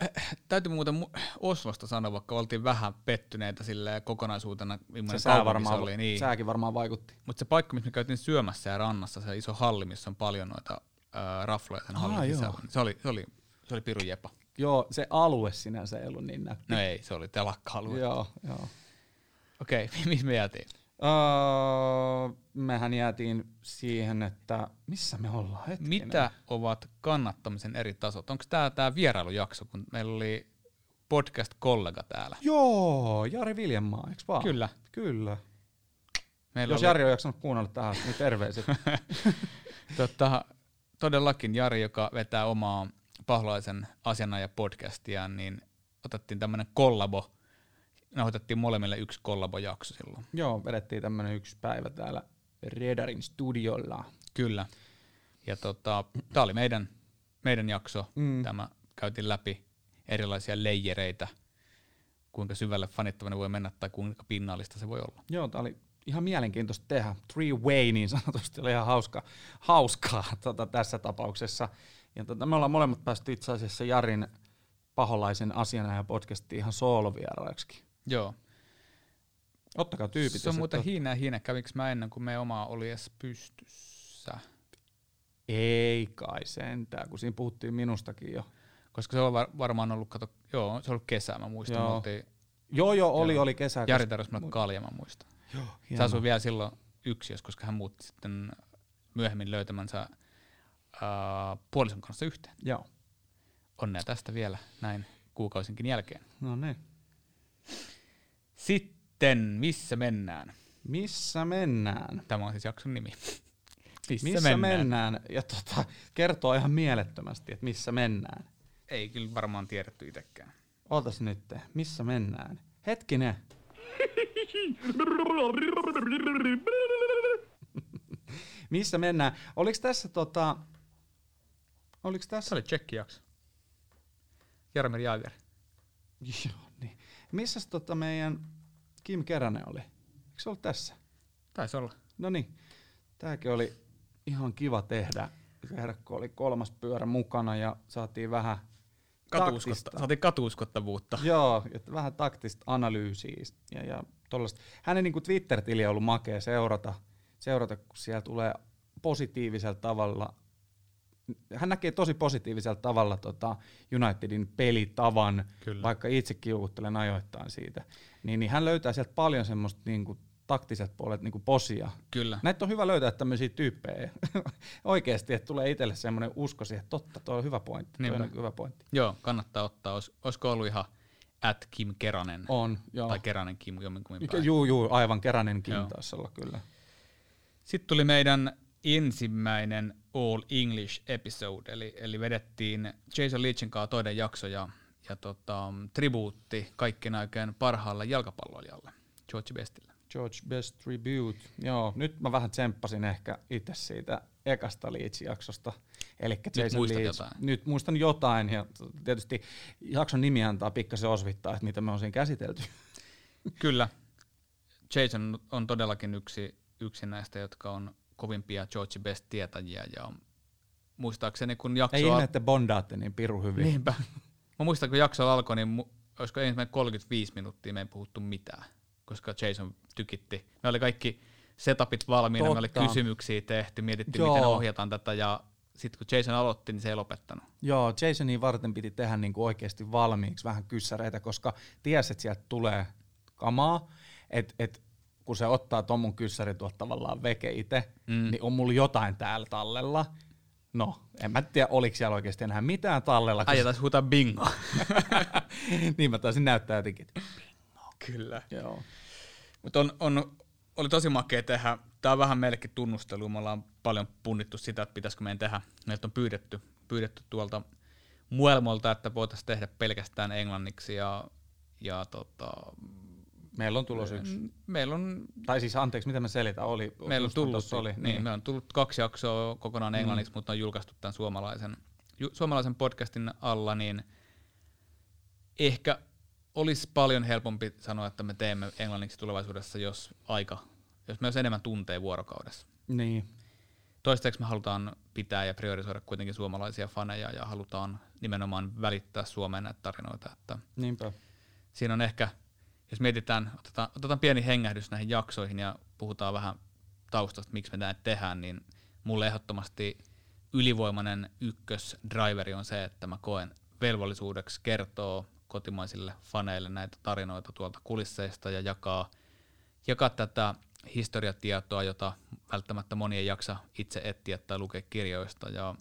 täytyy muuten mu- Oslosta sanoa, vaikka oltiin vähän pettyneitä sille kokonaisuutena, Se sää varmaan, oli. Niin. sääkin varmaan vaikutti. Mutta se paikka, missä me käytiin syömässä ja rannassa, se iso halli, missä on paljon noita ää, rafloja sen hallin joo. sisällä, niin se oli, se oli, se oli pirun jepa. Joo, se alue sinänsä ei ollut niin nätti. No ei, se oli telakka-alue. Joo, joo. Okei, okay, mihin me jäätiin? Öö, mehän jäätiin siihen, että missä me ollaan hetkinen. Mitä ovat kannattamisen eri tasot? Onko tämä tää vierailujakso, kun meillä oli podcast-kollega täällä? Joo, Jari Viljanmaa, eikö vaan? Kyllä. Kyllä. Meillä Jos oli, Jari on jaksanut kuunnella tähän niin terveiset. tota, todellakin Jari, joka vetää omaa pahlaisen asianaja podcastia, niin otettiin tämmöinen kollabo. Nauhoitettiin molemmille yksi kollabojakso silloin. Joo, vedettiin tämmönen yksi päivä täällä Redarin studiolla. Kyllä. Ja tota, tämä oli meidän, meidän jakso. Mm. Tämä käytiin läpi erilaisia leijereitä, kuinka syvälle fanittavana voi mennä tai kuinka pinnallista se voi olla. Joo, tämä oli ihan mielenkiintoista tehdä. Three way niin sanotusti oli ihan hauska, hauskaa tota, tässä tapauksessa. Ja tota, me ollaan molemmat päästy itse asiassa Jarin paholaisen asiana ja podcastiin ihan soolovieraiksi. Joo. Ottakaa tyypit. Se on muuten ette hiinä hiinä, kävikö mä ennen kuin me oma oli edes pystyssä. Ei kai sentään, kun siinä puhuttiin minustakin jo. Koska se on var- varmaan ollut, kato, joo, se on ollut kesä, mä muistan. Joo. Oltiin, Joo, joo, oli, Joo. oli kesä. Jari tarjosi mulle kalja, mä muistan. Joo, Se hienoa. asui vielä silloin yksiössä, koska hän muutti sitten myöhemmin löytämänsä ää, puolison kanssa yhteen. Joo. Onnea tästä vielä näin kuukausinkin jälkeen. No niin. Sitten, missä mennään? Missä mennään? Tämä on siis jakson nimi. missä, Missä mennään? mennään? Ja tota, kertoo ihan mielettömästi, että missä mennään. Ei kyllä varmaan tiedetty itsekään. Ootas nyt, missä mennään? Hetkinen. Missä mennään? Oliko tässä tota... Oliko Se tässä... oli tsekkijakso. Jaromir Jaager. Joo. Missäs tota meidän Kim Keränen oli? Eikö se ollut tässä? Taisi olla. No niin, tääkin oli ihan kiva tehdä. Kun oli kolmas pyörä mukana ja saatiin vähän Katuuskotta, saatiin katuuskottavuutta. Joo, että vähän taktista analyysiä ja, ja tollaista. Hänen niin Twitter-tili on ollut makea seurata, seurata, kun siellä tulee positiivisella tavalla, hän näkee tosi positiivisella tavalla tota Unitedin pelitavan, Kyllä. vaikka itse kiukuttelen ajoittain siitä, niin, niin hän löytää sieltä paljon semmoista niin kuin taktiset puolet niin kuin posia. Kyllä. Näitä on hyvä löytää tämmöisiä tyyppejä oikeasti, että tulee itselle semmoinen usko siihen, että totta, tuo on hyvä pointti, Niinpä. on hyvä pointti. Joo, kannattaa ottaa. Olis, olisiko ollut ihan at Kim Keranen? On, joo. Tai Keranen Kim, jomminkummin päin. juu, juu, aivan Keränen Joo. taisi olla kyllä. Sitten tuli meidän ensimmäinen All English episode, eli, eli vedettiin Jason Leachin kanssa toinen jakso ja, ja tota, tribuutti kaikkien aikojen parhaalle jalkapalloilijalle, George Bestille. George Best Tribute. Joo, nyt mä vähän tsemppasin ehkä itse siitä ekasta Leeds-jaksosta. Eli Jason muistat Leeds. jotain. Nyt muistan jotain ja tietysti jakson nimi antaa pikkasen osvittaa, että mitä me on siinä käsitelty. Kyllä, Jason on todellakin yksi, yksi näistä, jotka on kovimpia George Best-tietäjiä ja muistaakseni kun jakso... Ei ihme, että bondaatte niin piru hyvin. Niinpä. Mä muistan, kun jakso alkoi, niin mu- olisiko ensimmäinen 35 minuuttia me ei puhuttu mitään, koska Jason tykitti. Me oli kaikki setupit valmiina, me oli Totta. kysymyksiä tehty, mietittiin, Joo. miten ohjataan tätä, ja sitten kun Jason aloitti, niin se ei lopettanut. Joo, Jasonin varten piti tehdä niinku oikeasti valmiiksi vähän kyssäreitä, koska ties, että sieltä tulee kamaa, että et, kun se ottaa ton mun kyssärin tuolta tavallaan veke itse, Mm. niin on mulla jotain täällä tallella. No, en mä tiedä, oliko siellä oikeasti enää mitään tallella. Äijä taisi huutaa bingo. niin mä taisin näyttää jotenkin. että- Kyllä. Joo. Mutta on, on, oli tosi makea tehdä. Tämä on vähän meillekin tunnustelu. Me ollaan paljon punnittu sitä, että pitäisikö meidän tehdä. Meiltä on pyydetty, pyydetty tuolta muelmolta, että voitaisiin tehdä pelkästään englanniksi. Ja, ja tota, Meillä on tulos yksi. meillä on Tai siis anteeksi, mitä mä selitän, oli. Meillä on tullut, oli. niin, meillä on tullut kaksi jaksoa kokonaan englanniksi, mm. mutta on julkaistu tämän suomalaisen, ju, suomalaisen podcastin alla, niin ehkä olisi paljon helpompi sanoa, että me teemme englanniksi tulevaisuudessa, jos aika, jos meillä olisi enemmän tunteja vuorokaudessa. niin. Toistaiseksi me halutaan pitää ja priorisoida kuitenkin suomalaisia faneja ja halutaan nimenomaan välittää Suomeen näitä tarinoita, että Niinpä. siinä on ehkä, jos mietitään, otetaan, otetaan pieni hengähdys näihin jaksoihin ja puhutaan vähän taustasta, miksi me näin tehdään, niin mulle ehdottomasti ylivoimainen ykkösdriveri on se, että mä koen velvollisuudeksi kertoa kotimaisille faneille näitä tarinoita tuolta kulisseista ja jakaa, jakaa tätä historiatietoa, jota välttämättä moni ei jaksa itse etsiä tai lukea kirjoista. Ja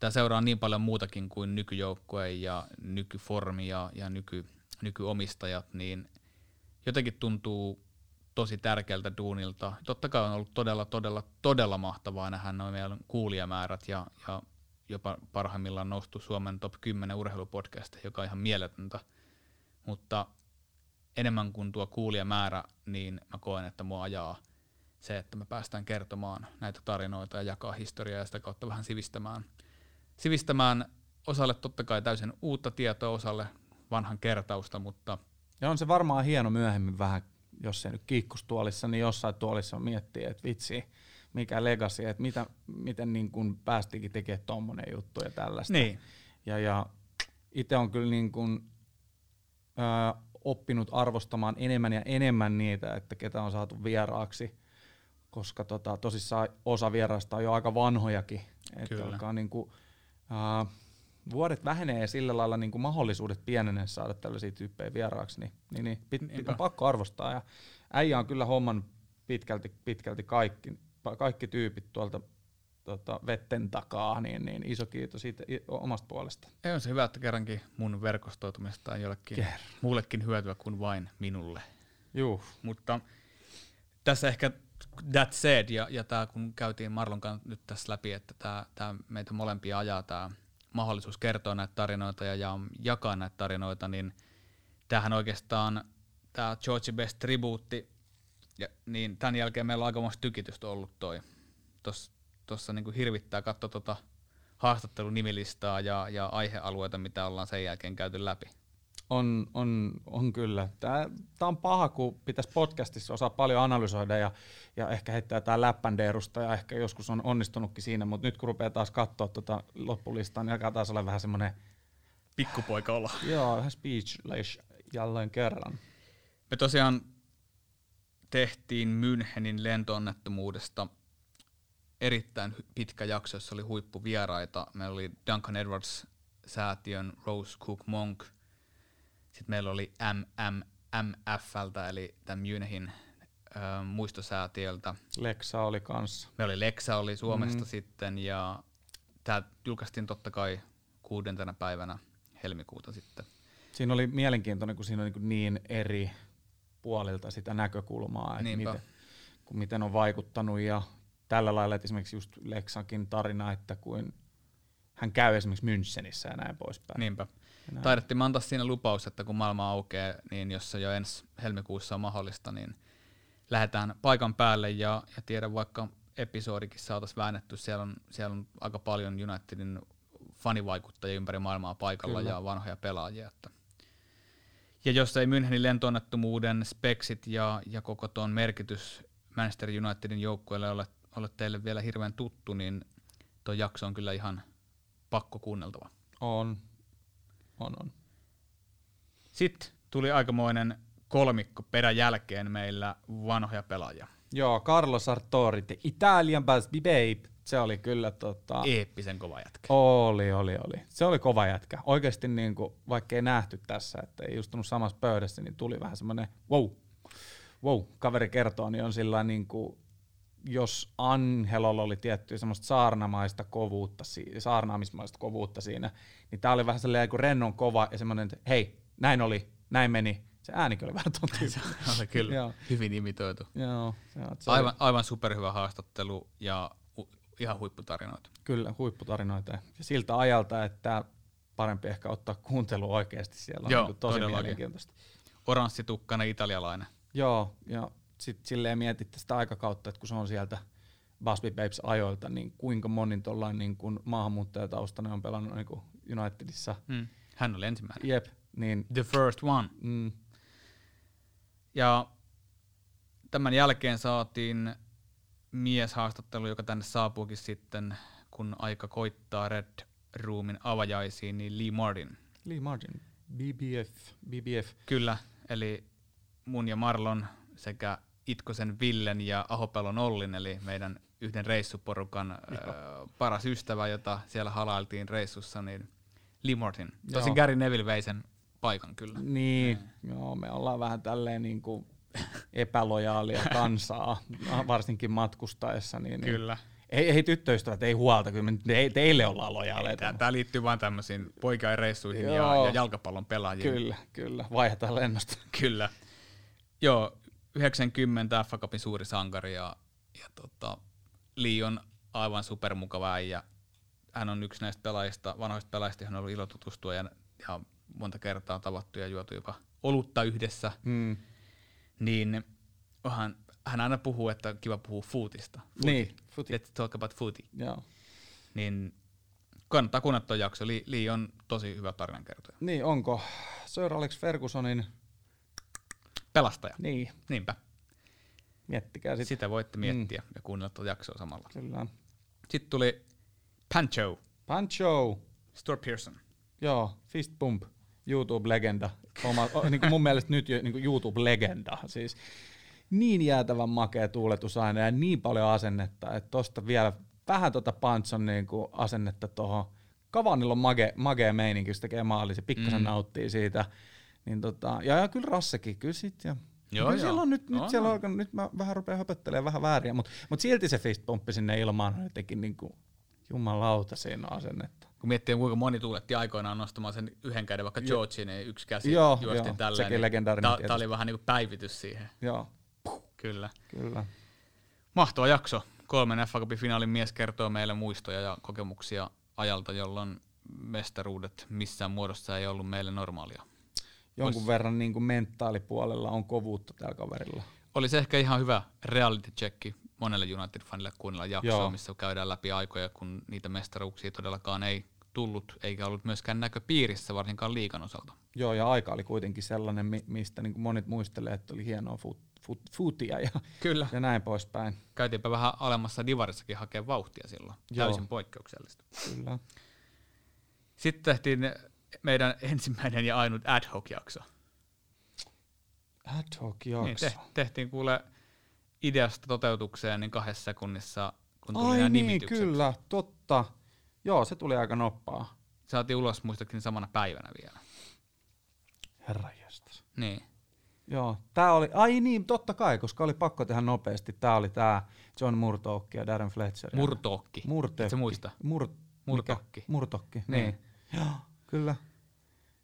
tämä seuraa niin paljon muutakin kuin nykyjoukkue ja nykyformi ja, ja nyky, nykyomistajat, niin jotenkin tuntuu tosi tärkeältä duunilta. Totta kai on ollut todella, todella, todella mahtavaa nähdä noin meidän kuulijamäärät ja, ja jopa parhaimmillaan noustu Suomen top 10 urheilupodcasteja, joka on ihan mieletöntä. Mutta enemmän kuin tuo kuulijamäärä, niin mä koen, että mua ajaa se, että me päästään kertomaan näitä tarinoita ja jakaa historiaa ja sitä kautta vähän sivistämään, sivistämään osalle totta kai täysin uutta tietoa, osalle vanhan kertausta, mutta Ja on se varmaan hieno myöhemmin vähän, jos ei nyt kiikkustuolissa, niin jossain tuolissa miettii, että vitsi, mikä legacy, että mitä, miten niin kuin päästiinkin tekemään tommonen juttu ja tällaista. niin, Ja, ja itse on kyllä niin kuin, ö, oppinut arvostamaan enemmän ja enemmän niitä, että ketä on saatu vieraaksi, koska tota, tosissaan osa vieraista on jo aika vanhojakin. Että alkaa niin kuin, ö, vuodet vähenee sillä lailla niin kuin mahdollisuudet pienenee saada tällaisia tyyppejä vieraaksi, niin, niin, niin pit, Niinpä. on pakko arvostaa. Ja äijä on kyllä homman pitkälti, pitkälti kaikki, kaikki tyypit tuolta tota, vetten takaa, niin, niin iso kiitos siitä omasta puolesta. ei on se hyvä, että kerrankin mun verkostoitumista on jollekin Kerran. muullekin hyötyä kuin vain minulle. Juu, Mutta tässä ehkä that said, ja, ja tämä kun käytiin Marlon kanssa nyt tässä läpi, että tämä meitä molempia ajaa tämä mahdollisuus kertoa näitä tarinoita ja, ja jakaa näitä tarinoita, niin tämähän oikeastaan tämä George Best tribuutti, ja, niin tämän jälkeen meillä on aikamoista tykitystä ollut toi. Tuossa niinku hirvittää katsoa tuota haastattelun nimilistaa ja, ja aihealueita, mitä ollaan sen jälkeen käyty läpi. On, on, on kyllä. Tämä on paha, kun pitäisi podcastissa osaa paljon analysoida ja, ja ehkä heittää jotain läppändeerusta ja ehkä joskus on onnistunutkin siinä, mutta nyt kun rupeaa taas katsoa tuota loppulistaa, niin alkaa taas olla vähän semmoinen, Pikkupoika olla. joo, vähän speechless jälleen kerran. Me tosiaan tehtiin Münchenin lentoonnettomuudesta erittäin pitkä jakso, jossa oli huippuvieraita. Meillä oli Duncan Edwards-säätiön Rose Cook Monk. Sitten meillä oli MM, MFltä, eli tämän Münchenin ö, muistosäätiöltä. Leksa oli kanssa. Meillä oli Lexa oli Suomesta Mm. sitten, ja tämä julkaistiin totta kai kuudentena päivänä helmikuuta sitten. Siinä oli mielenkiintoinen, kun siinä on niin, niin eri puolilta sitä näkökulmaa, että miten, kun miten on vaikuttanut ja tällä lailla, että esimerkiksi just Leksankin tarina, että kuin hän käy esimerkiksi Münchenissä ja näin poispäin. Niinpä. Näin. Taidettiin antaa siinä lupaus, että kun maailma aukeaa, niin jos se jo ensi helmikuussa on mahdollista, niin lähdetään paikan päälle ja, ja tiedän vaikka episodikin saataisiin väännetty. Siellä on, siellä on aika paljon Unitedin fanivaikuttajia ympäri maailmaa paikalla Kyllä. ja vanhoja pelaajia. Että. Ja jos ei Münchenin lentoonnettomuuden speksit ja, ja koko tuon merkitys Manchester Unitedin joukkueelle ole, ole teille vielä hirveän tuttu, niin tuo jakso on kyllä ihan pakko kuunneltava. On. On, on. Sitten tuli aikamoinen kolmikko peräjälkeen meillä vanhoja pelaajia. Joo, Carlo Sartori, the Italian Busby Babe. Se oli kyllä tota... Eeppisen kova jätkä. Oli, oli, oli. Se oli kova jätkä. Oikeasti niin kuin, vaikka ei nähty tässä, että ei istunut samassa pöydässä, niin tuli vähän semmoinen wow, wow, kaveri kertoo, niin on sillä niin kuin, jos Angelolla oli tiettyä semmoista saarnamaista kovuutta, saarnaamismaista kovuutta siinä, niin tää oli vähän sellainen kuin rennon kova ja semmoinen, että hei, näin oli, näin meni. Se äänikin oli vähän ton tyyppinen. oli kyllä Joo. hyvin imitoitu. Joo, joo, se Aivan, aivan superhyvä haastattelu ja hu- ihan huipputarinoita. kyllä huipputarinoita. Ja siltä ajalta, että parempi ehkä ottaa kuuntelu oikeasti siellä. On Joo, niin kuin tosi mielenkiintoista. Oranssitukkainen italialainen. Joo, ja sitten silleen mietitte sitä aikakautta, että kun se on sieltä Busby Babes ajoilta, niin kuinka monin tuollainen niin kuin maahanmuuttajataustainen on pelannut niin kuin Unitedissa. Mm. Hän oli ensimmäinen. Jep, niin The first one. mm, Ja tämän jälkeen saatiin mieshaastattelu, joka tänne saapuukin sitten, kun aika koittaa Red Roomin avajaisiin, niin Lee Martin. Lee Martin, BBF, BBF. Kyllä, eli mun ja Marlon sekä Itkosen Villen ja Ahopelon Ollin, eli meidän yhden reissuporukan ö, paras ystävä, jota siellä halailtiin reissussa, niin Lee Martin. Tosin Joo. Gary Neville vei sen paikan kyllä. Niin, joo, me ollaan vähän tälleen niin kuin epälojaalia kansaa, varsinkin matkustaessa. Niin, niin Kyllä. Ei, ei tyttöystävät, ei huolta, kyllä me te, teille ollaan lojaaleita. Tämä liittyy vain tämmöisiin poikaireissuihin ja, ja jalkapallon pelaajiin. Kyllä, kyllä, vaihdetaan lennosta. Kyllä. Joo, 90 FA Cupin suuri sankari ja, ja tota, Lee on aivan supermukava äijä. Hän on yksi näistä pelaajista, vanhoista pelaajista, johon on ollut ilo tutustua ja, ja monta kertaa tavattu ja juotu jopa olutta yhdessä. Mm. Niin hän, hän aina puhuu, että on kiva puhua footista. Niin, footy. Let's talk about footy. Joo. Niin kannattaa kuunnella tuo jakso. Lee on tosi hyvä tarinankertoja. Niin, onko Sir Alex Fergusonin, Pelastaja. niin, Niinpä. miettikää sitten. Sitä voitte miettiä ja kuunnella tuota jaksoa samalla. Kyllä. Sitten tuli Pancho, Pancho, Stuart Pearson. joo, Fist Pump, YouTube-legenda. Oma, o, niin kuin mun mielestä nyt jo niin YouTube-legenda. Siis niin jäätävän makea tuuletus aina ja niin paljon asennetta, että tosta vielä vähän tota Panchon niin kuin asennetta tuohon. Kavanilla on mage, magea meininki, jos tekee maali, se pikkasen Mm. nauttii siitä. Niin tota, ja, ja kyllä Rassekin, kyllä sit. Ja, Joo, kyllä joo. siellä on nyt, nyt On, siellä on alkanut, nyt mä vähän rupean höpöttelemään vähän vääriä, mutta mut silti se fistpumppi sinne ilmaan on jotenkin niin kuin, jumalauta siinä asennetta. Kun miettii, kuinka moni tuuletti aikoinaan nostamaan sen yhden käden, vaikka Georgin, niin yksi käsi Joo, juosti joo, tälleen. sekin niin Tämä tietysti. oli vähän niin kuin päivitys siihen. Joo, Kyllä. kyllä. Mahtava jakso. Kolmen FA Cupin finaalin mies kertoo meille muistoja ja kokemuksia ajalta, jolloin mestaruudet missään muodossa ei ollut meille normaalia. Jonkun Ois- verran niin kuin mentaalipuolella on kovuutta tällä kaverilla. Olisi ehkä ihan hyvä reality checki monelle United-fanille kuunnella jaksoa, Joo. missä käydään läpi aikoja, kun niitä mestaruuksia todellakaan ei tullut, eikä ollut myöskään näköpiirissä, varsinkaan liikan osalta. Joo, ja aika oli kuitenkin sellainen, mi- mistä niin kuin monet muistelee, että oli hienoa fut, fut, futia ja, Kyllä. ja näin poispäin. Käytiinpä vähän alemmassa divarissakin hakea vauhtia silloin. Joo. Täysin poikkeuksellista. Kyllä. Sitten tehtiin meidän ensimmäinen ja ainut ad hoc jakso. Ad hoc Niin, te, tehtiin kuule ideasta toteutukseen niin kahdessa sekunnissa, kun tuli Ai nämä niin, nimitykset. kyllä, totta. Joo, se tuli aika noppaa. Saatiin ulos muistaakseni samana päivänä vielä. Herra jestas. Niin. Joo, tää oli, ai niin, totta kai, koska oli pakko tehdä nopeasti. Tää oli tää John Murtock ja Darren Fletcher. Murtokki. Murtekki. Et sä muista? Mur, Murtokki. Mikä? Murtokki, Niin. niin. Joo, kyllä.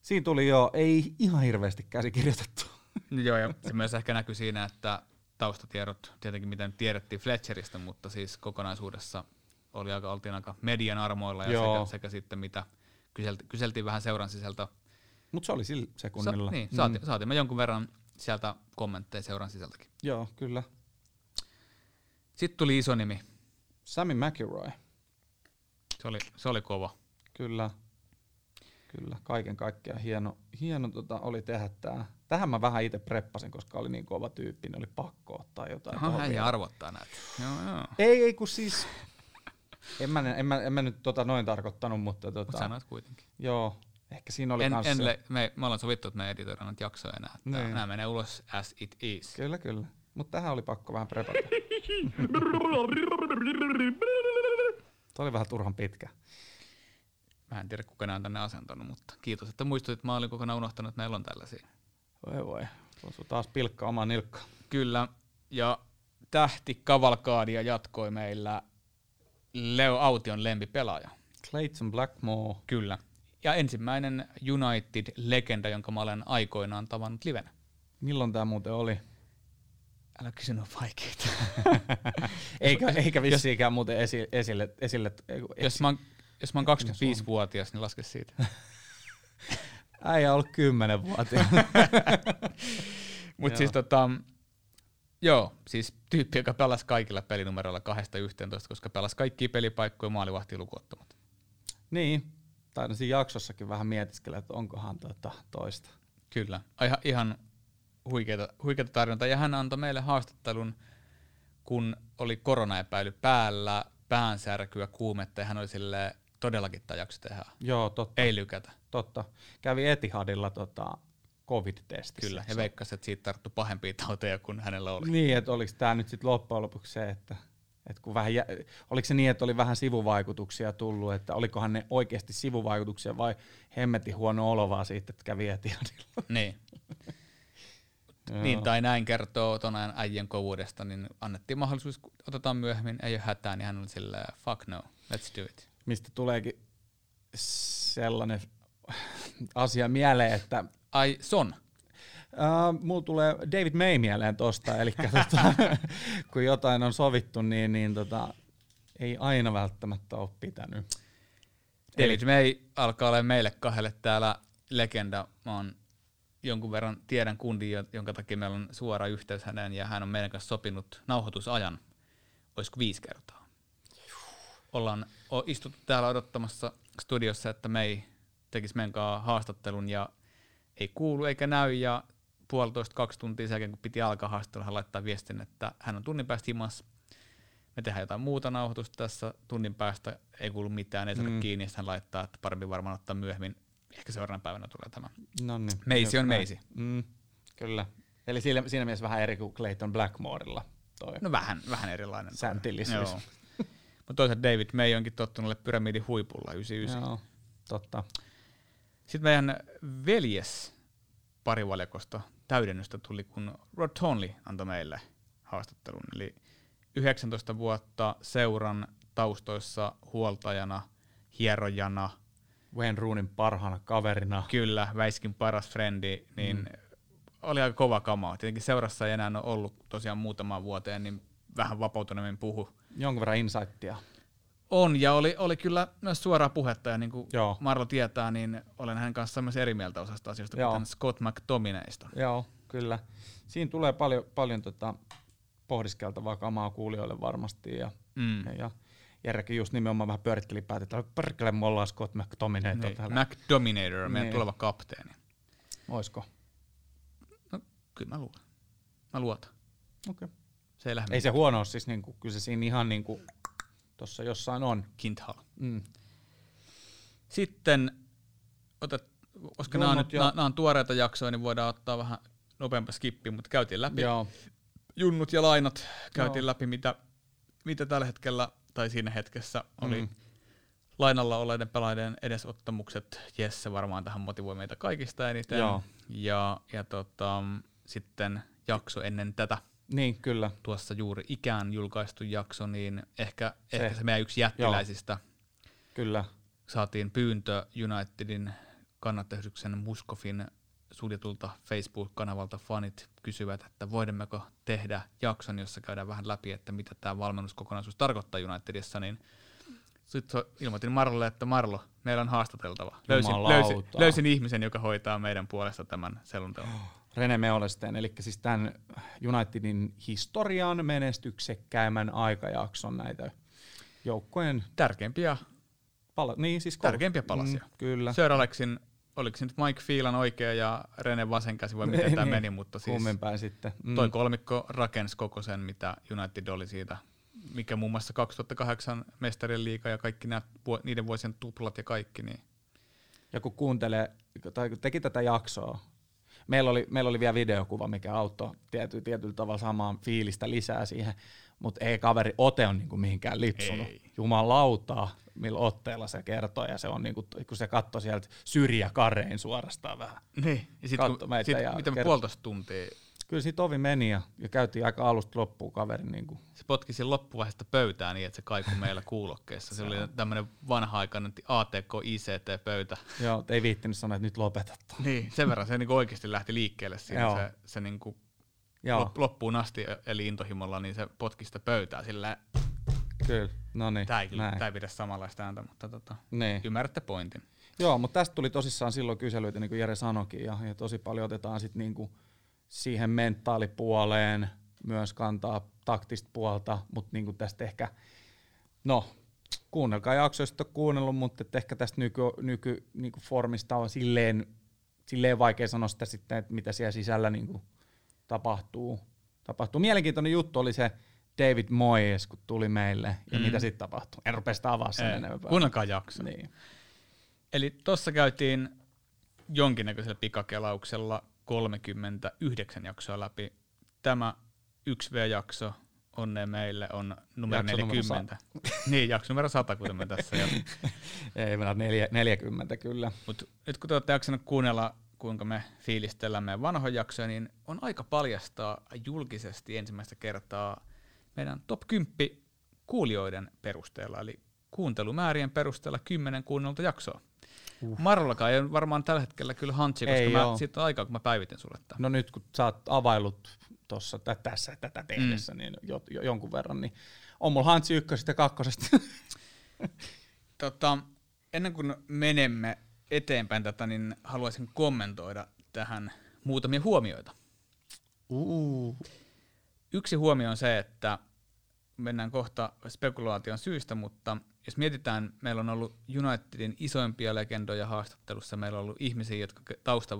Siinä tuli jo, ei ihan hirveästi käsikirjoitettu. Joo, ja se myös ehkä näkyy siinä, että taustatiedot, tietenkin miten tiedettiin Fletcheristä, mutta siis kokonaisuudessa oli aika, oltiin aika median armoilla ja Joo. sekä, sekä, sitten mitä kyselti, kyseltiin vähän seuran sisältä. Mutta se oli sillä sekunnilla. Sa- niin, saatiin, saatiin me jonkun verran sieltä kommentteja seuran sisältäkin. Joo, kyllä. Sitten tuli iso nimi. Sammy McIlroy, Se oli, se oli kova. kyllä. Kyllä, kaiken kaikkiaan hieno, hieno tota, oli tehdä tää. Tähän mä vähän itse preppasin, koska oli niin kova tyyppi, niin oli pakko ottaa jotain. Aha, hän vielä. arvottaa näitä. Joo, joo. Ei, ei kun siis, en mä, en mä, en mä nyt tota noin tarkoittanut, mutta tota, Mutta sanoit kuitenkin. joo, ehkä siinä oli En, kans en le, me, me ollaan sovittu, että me ei editoida näitä jaksoja enää. Niin. Nämä menee ulos as it is. Kyllä, kyllä. Mutta tähän oli pakko vähän prepata. Tuo oli vähän turhan pitkä. Mä en tiedä, kuka nämä on tänne asentanut, mutta kiitos, että muistutit. Mä olin kokonaan unohtanut, että meillä on tällaisia. Voi voi. Osui taas pilkka omaan nilkkaan. Kyllä, ja tähti Kavalkaadia jatkoi meillä Leo Aution lempipelaaja. Clayton Blackmore. Kyllä. Ja ensimmäinen United-legenda, jonka mä olen aikoinaan tavannut livenä. Milloin tämä muuten oli? Älä kysy noin vaikeita. Eikä, eikä vissiinkään muuten esi, esille, esille kun jos, mä oon, jos mä oon 25-vuotias, niin laske siitä. äijä on ollut 10 vuotia. Mutta siis tota, joo, siis tyyppi, joka pelasi kaikilla pelinumeroilla 2-11, koska pelasi kaikkia pelipaikkoja maalivahtia lukuottamatta. niin, taidan siinä jaksossakin vähän mietiskellä, että onkohan tota toista. Kyllä, ihan, ihan huikeita, huikeita tarinoita. Ja hän antoi meille haastattelun, kun oli koronaepäily päällä, päänsärkyä, kuumetta, ja hän oli silleen, todellakin tämä jakso tehdään. Joo, totta. Ei lykätä. totta. Kävi Etihadilla tota, covid-testissä. Kyllä, ja Se- veikkasi, että siitä tarttu pahempia tauteja kuin hänellä oli. Niin, että oliko tämä nyt sitten loppujen lopuksi se, että, että kun vähän jä, oliko se niin, että oli vähän sivuvaikutuksia tullut, että olikohan ne oikeasti sivuvaikutuksia vai hemmetin huono olo vaan siitä, että kävi Etihadilla. Niin. Niin, tai näin kertoo ton ajan äijän kovuudesta, niin annettiin mahdollisuus, otetaan myöhemmin, ei ole hätää, niin hän oli silleen, fuck no, let's do it. Mistä tuleekin sellainen asia mieleen, että Ai, Son. Uh, mulla tulee David May mieleen tosta, eli tota, kun jotain on sovittu, niin, niin tota, ei aina välttämättä ole pitänyt. David May alkaa olla meille kahdelle täällä legenda. Mä oon jonkun verran tiedän kundin, jo- jonka takia meillä on suora yhteys häneen, ja hän on meidän kanssa sopinut nauhoitusajan, olisiko viisi kertaa. Ollaan o- istuttu täällä odottamassa studiossa, että me ei tekisi menkaa haastattelun ja ei kuulu eikä näy ja puolitoista kaksi tuntia sen jälkeen, kun piti alkaa haastattelua, hän laittaa viestin, että hän on tunnin päästä himassa. Me tehdään jotain muuta nauhoitusta tässä tunnin päästä, ei kuulu mitään, ei saada Mm. kiinni, hän laittaa, että parempi varmaan ottaa myöhemmin. Ehkä seuraavana päivänä tulee tämä. No niin. Meisi on Näin. meisi. Mm, kyllä. Eli siinä, siinä mielessä vähän eri kuin Clayton Blackmorella toi No vähän, vähän erilainen. sääntillisyys. Joo. Mutta toisaalta David May onkin tottunut pyramidin huipulla 99. Joo, totta. Sitten meidän veljes parivaljakosta täydennystä tuli, kun Rod Tonley antoi meille haastattelun. Eli 19 vuotta seuran taustoissa huoltajana, hierojana, Wayne Roonin parhaana kaverina. kyllä, Väiskin paras frendi, niin mm. oli aika kova kamaa. Tietenkin seurassa ei enää ole ollut tosiaan muutamaan vuoteen, niin vähän vapautuneemmin puhu. Jonkun verran insightia. On, ja oli, oli kyllä myös suoraa puhetta, ja niin kuin Joo. Marlo tietää, niin olen hänen kanssaan myös eri mieltä osasta asioista, Joo. kuten Scott McTominaysta. Joo, kyllä. Siinä tulee paljon, paljon tota pohdiskeltavaa kamaa kuulijoille varmasti. Ja, Mm. ja, ja Jerrekin just nimenomaan vähän pyöritteli päätä, että perkele me ollaan Scott. Niin, Niin. McDominator, meidän Niin. tuleva kapteeni. Oisko? No, kyllä mä luulen. Mä luotan. Okay. Se ei lähde Ei se huono ole, siis niinku, kyllä se siinä ihan niinku, tossa jossain on. Kinthal. Mm. Sitten, otat, koska nämä on, nyt, ja- nämä, on tuoreita jaksoja, niin voidaan ottaa vähän nopeampi skippi, mutta käytiin läpi Joo, junnut ja lainat, käytiin Joo. läpi mitä, mitä tällä hetkellä tai siinä hetkessä oli Mm. lainalla olleiden pelaajien edesottamukset. Jesse varmaan tähän motivoi meitä kaikista eniten. Joo. Ja, ja tota, sitten jakso ennen tätä, niin kyllä. tuossa juuri ikään julkaistu jakso, niin ehkä se, ehkä se meidän yksi jättiläisistä Kyllä. saatiin pyyntö Unitedin kannattajyksen Muskofin suljetulta Facebook-kanavalta fanit kysyvät, että voimmeko tehdä jakson, jossa käydään vähän läpi, että mitä tämä valmennuskokonaisuus tarkoittaa Unitedissa, niin sitten ilmoitin Marlolle, että Marlo, meillä on haastateltava. Löysin, löysin, löysin ihmisen, joka hoitaa meidän puolesta tämän selonteon. Rene Meolesteen, eli siis tämän Unitedin historian menestyksekkäimmän aikajakson näitä joukkojen Tärkeimpiä pala- niin, siis Tärkeimpiä palasia. Mm, kyllä. Sir Alexin, oliko se nyt Mike Phelan oikea ja Rene vasen käsi vai miten tämä niin. meni, mutta siis sitten. Mm. toi kolmikko rakensi koko sen, mitä United oli siitä, mikä muun muassa 2008 mestarien liiga ja kaikki vuo- niiden vuosien tuplat ja kaikki, niin Ja kun kuuntelee, tai kun teki tätä jaksoa, meillä oli, meillä oli vielä videokuva, mikä auttoi tiety, tietyllä tavalla samaan fiilistä lisää siihen, mutta ei kaveri ote on niinku mihinkään lipsunut. Ei. Jumalauta, millä otteella se kertoo, ja se on niinku, kun se katsoi sieltä syrjäkarein suorastaan vähän. niin. ja sit, Katso kun, meitä sit, ja mitä me puolitoista tuntia, Kyllä siitä ovi meni ja, ja käytiin aika alusta loppuun kaverin. Niinku. se potki siinä loppuvaiheesta pöytään niin, että se kaikui meillä kuulokkeessa. Se oli tämmöinen vanha-aikainen ATK ICT-pöytä. Joo, ei viittinyt sanoa, että nyt lopetat. ton. Niin, sen verran se niinku oikeasti lähti liikkeelle siinä Joo. se, se niinku Joo, lop, loppuun asti, eli intohimolla, niin se potki sitä pöytää sillä kyllä. No niin, Tämä ei, kyllä- tää ei pidä samanlaista ääntä, mutta tota, Niin. ymmärrätte pointin. Joo, mutta tästä tuli tosissaan silloin kyselyitä, niin kuin Jere sanoikin, ja, ja tosi paljon otetaan sit niinku siihen mentaalipuoleen myös kantaa taktista puolta, mutta niinku tästä ehkä, no, kuunnelkaa jaksoja, jos kuunnellut, mutta ehkä tästä nyky, nyky niinku formista on silleen, silleen vaikea sanoa sitä sitten, että mitä siellä sisällä niinku tapahtuu. tapahtuu. Mielenkiintoinen juttu oli se David Moyes, kun tuli meille, ja Mm. mitä sitten tapahtui. En rupea sitä avaa sen Ei, enempää. Kuunnelkaa jakso. Niin. Eli tuossa käytiin jonkinnäköisellä pikakelauksella 39 jaksoa läpi. Tämä 1V-jakso onne meille on numero Jakso numero 40. niin, jakso numero 100, kuten me tässä jo. Ei mennä neljä, 40 kyllä. Mutta nyt kun te olette jaksanut kuunnella, kuinka me fiilistellään meidän vanhoja jaksoja, niin on aika paljastaa julkisesti ensimmäistä kertaa meidän top 10 kuulijoiden perusteella, eli kuuntelumäärien perusteella 10 kuunnelta jaksoa. Uh. Marollakaan ei ole varmaan tällä hetkellä kyllä hantsi, koska Ei mä, oo. siitä on aikaa, kun mä päivitin sulle tämän. No nyt kun sä oot availut tuossa tä, tässä tätä tehdessä, mm. niin jo, jo, jonkun verran, niin on mulla hantsi ykkösestä ja kakkosesta. Tota, ennen kuin menemme eteenpäin tätä, niin haluaisin kommentoida tähän muutamia huomioita. uh. Yksi huomio on se, että mennään kohta spekulaation syystä, mutta jos mietitään, meillä on ollut Unitedin isoimpia legendoja haastattelussa, meillä on ollut ihmisiä, jotka tausta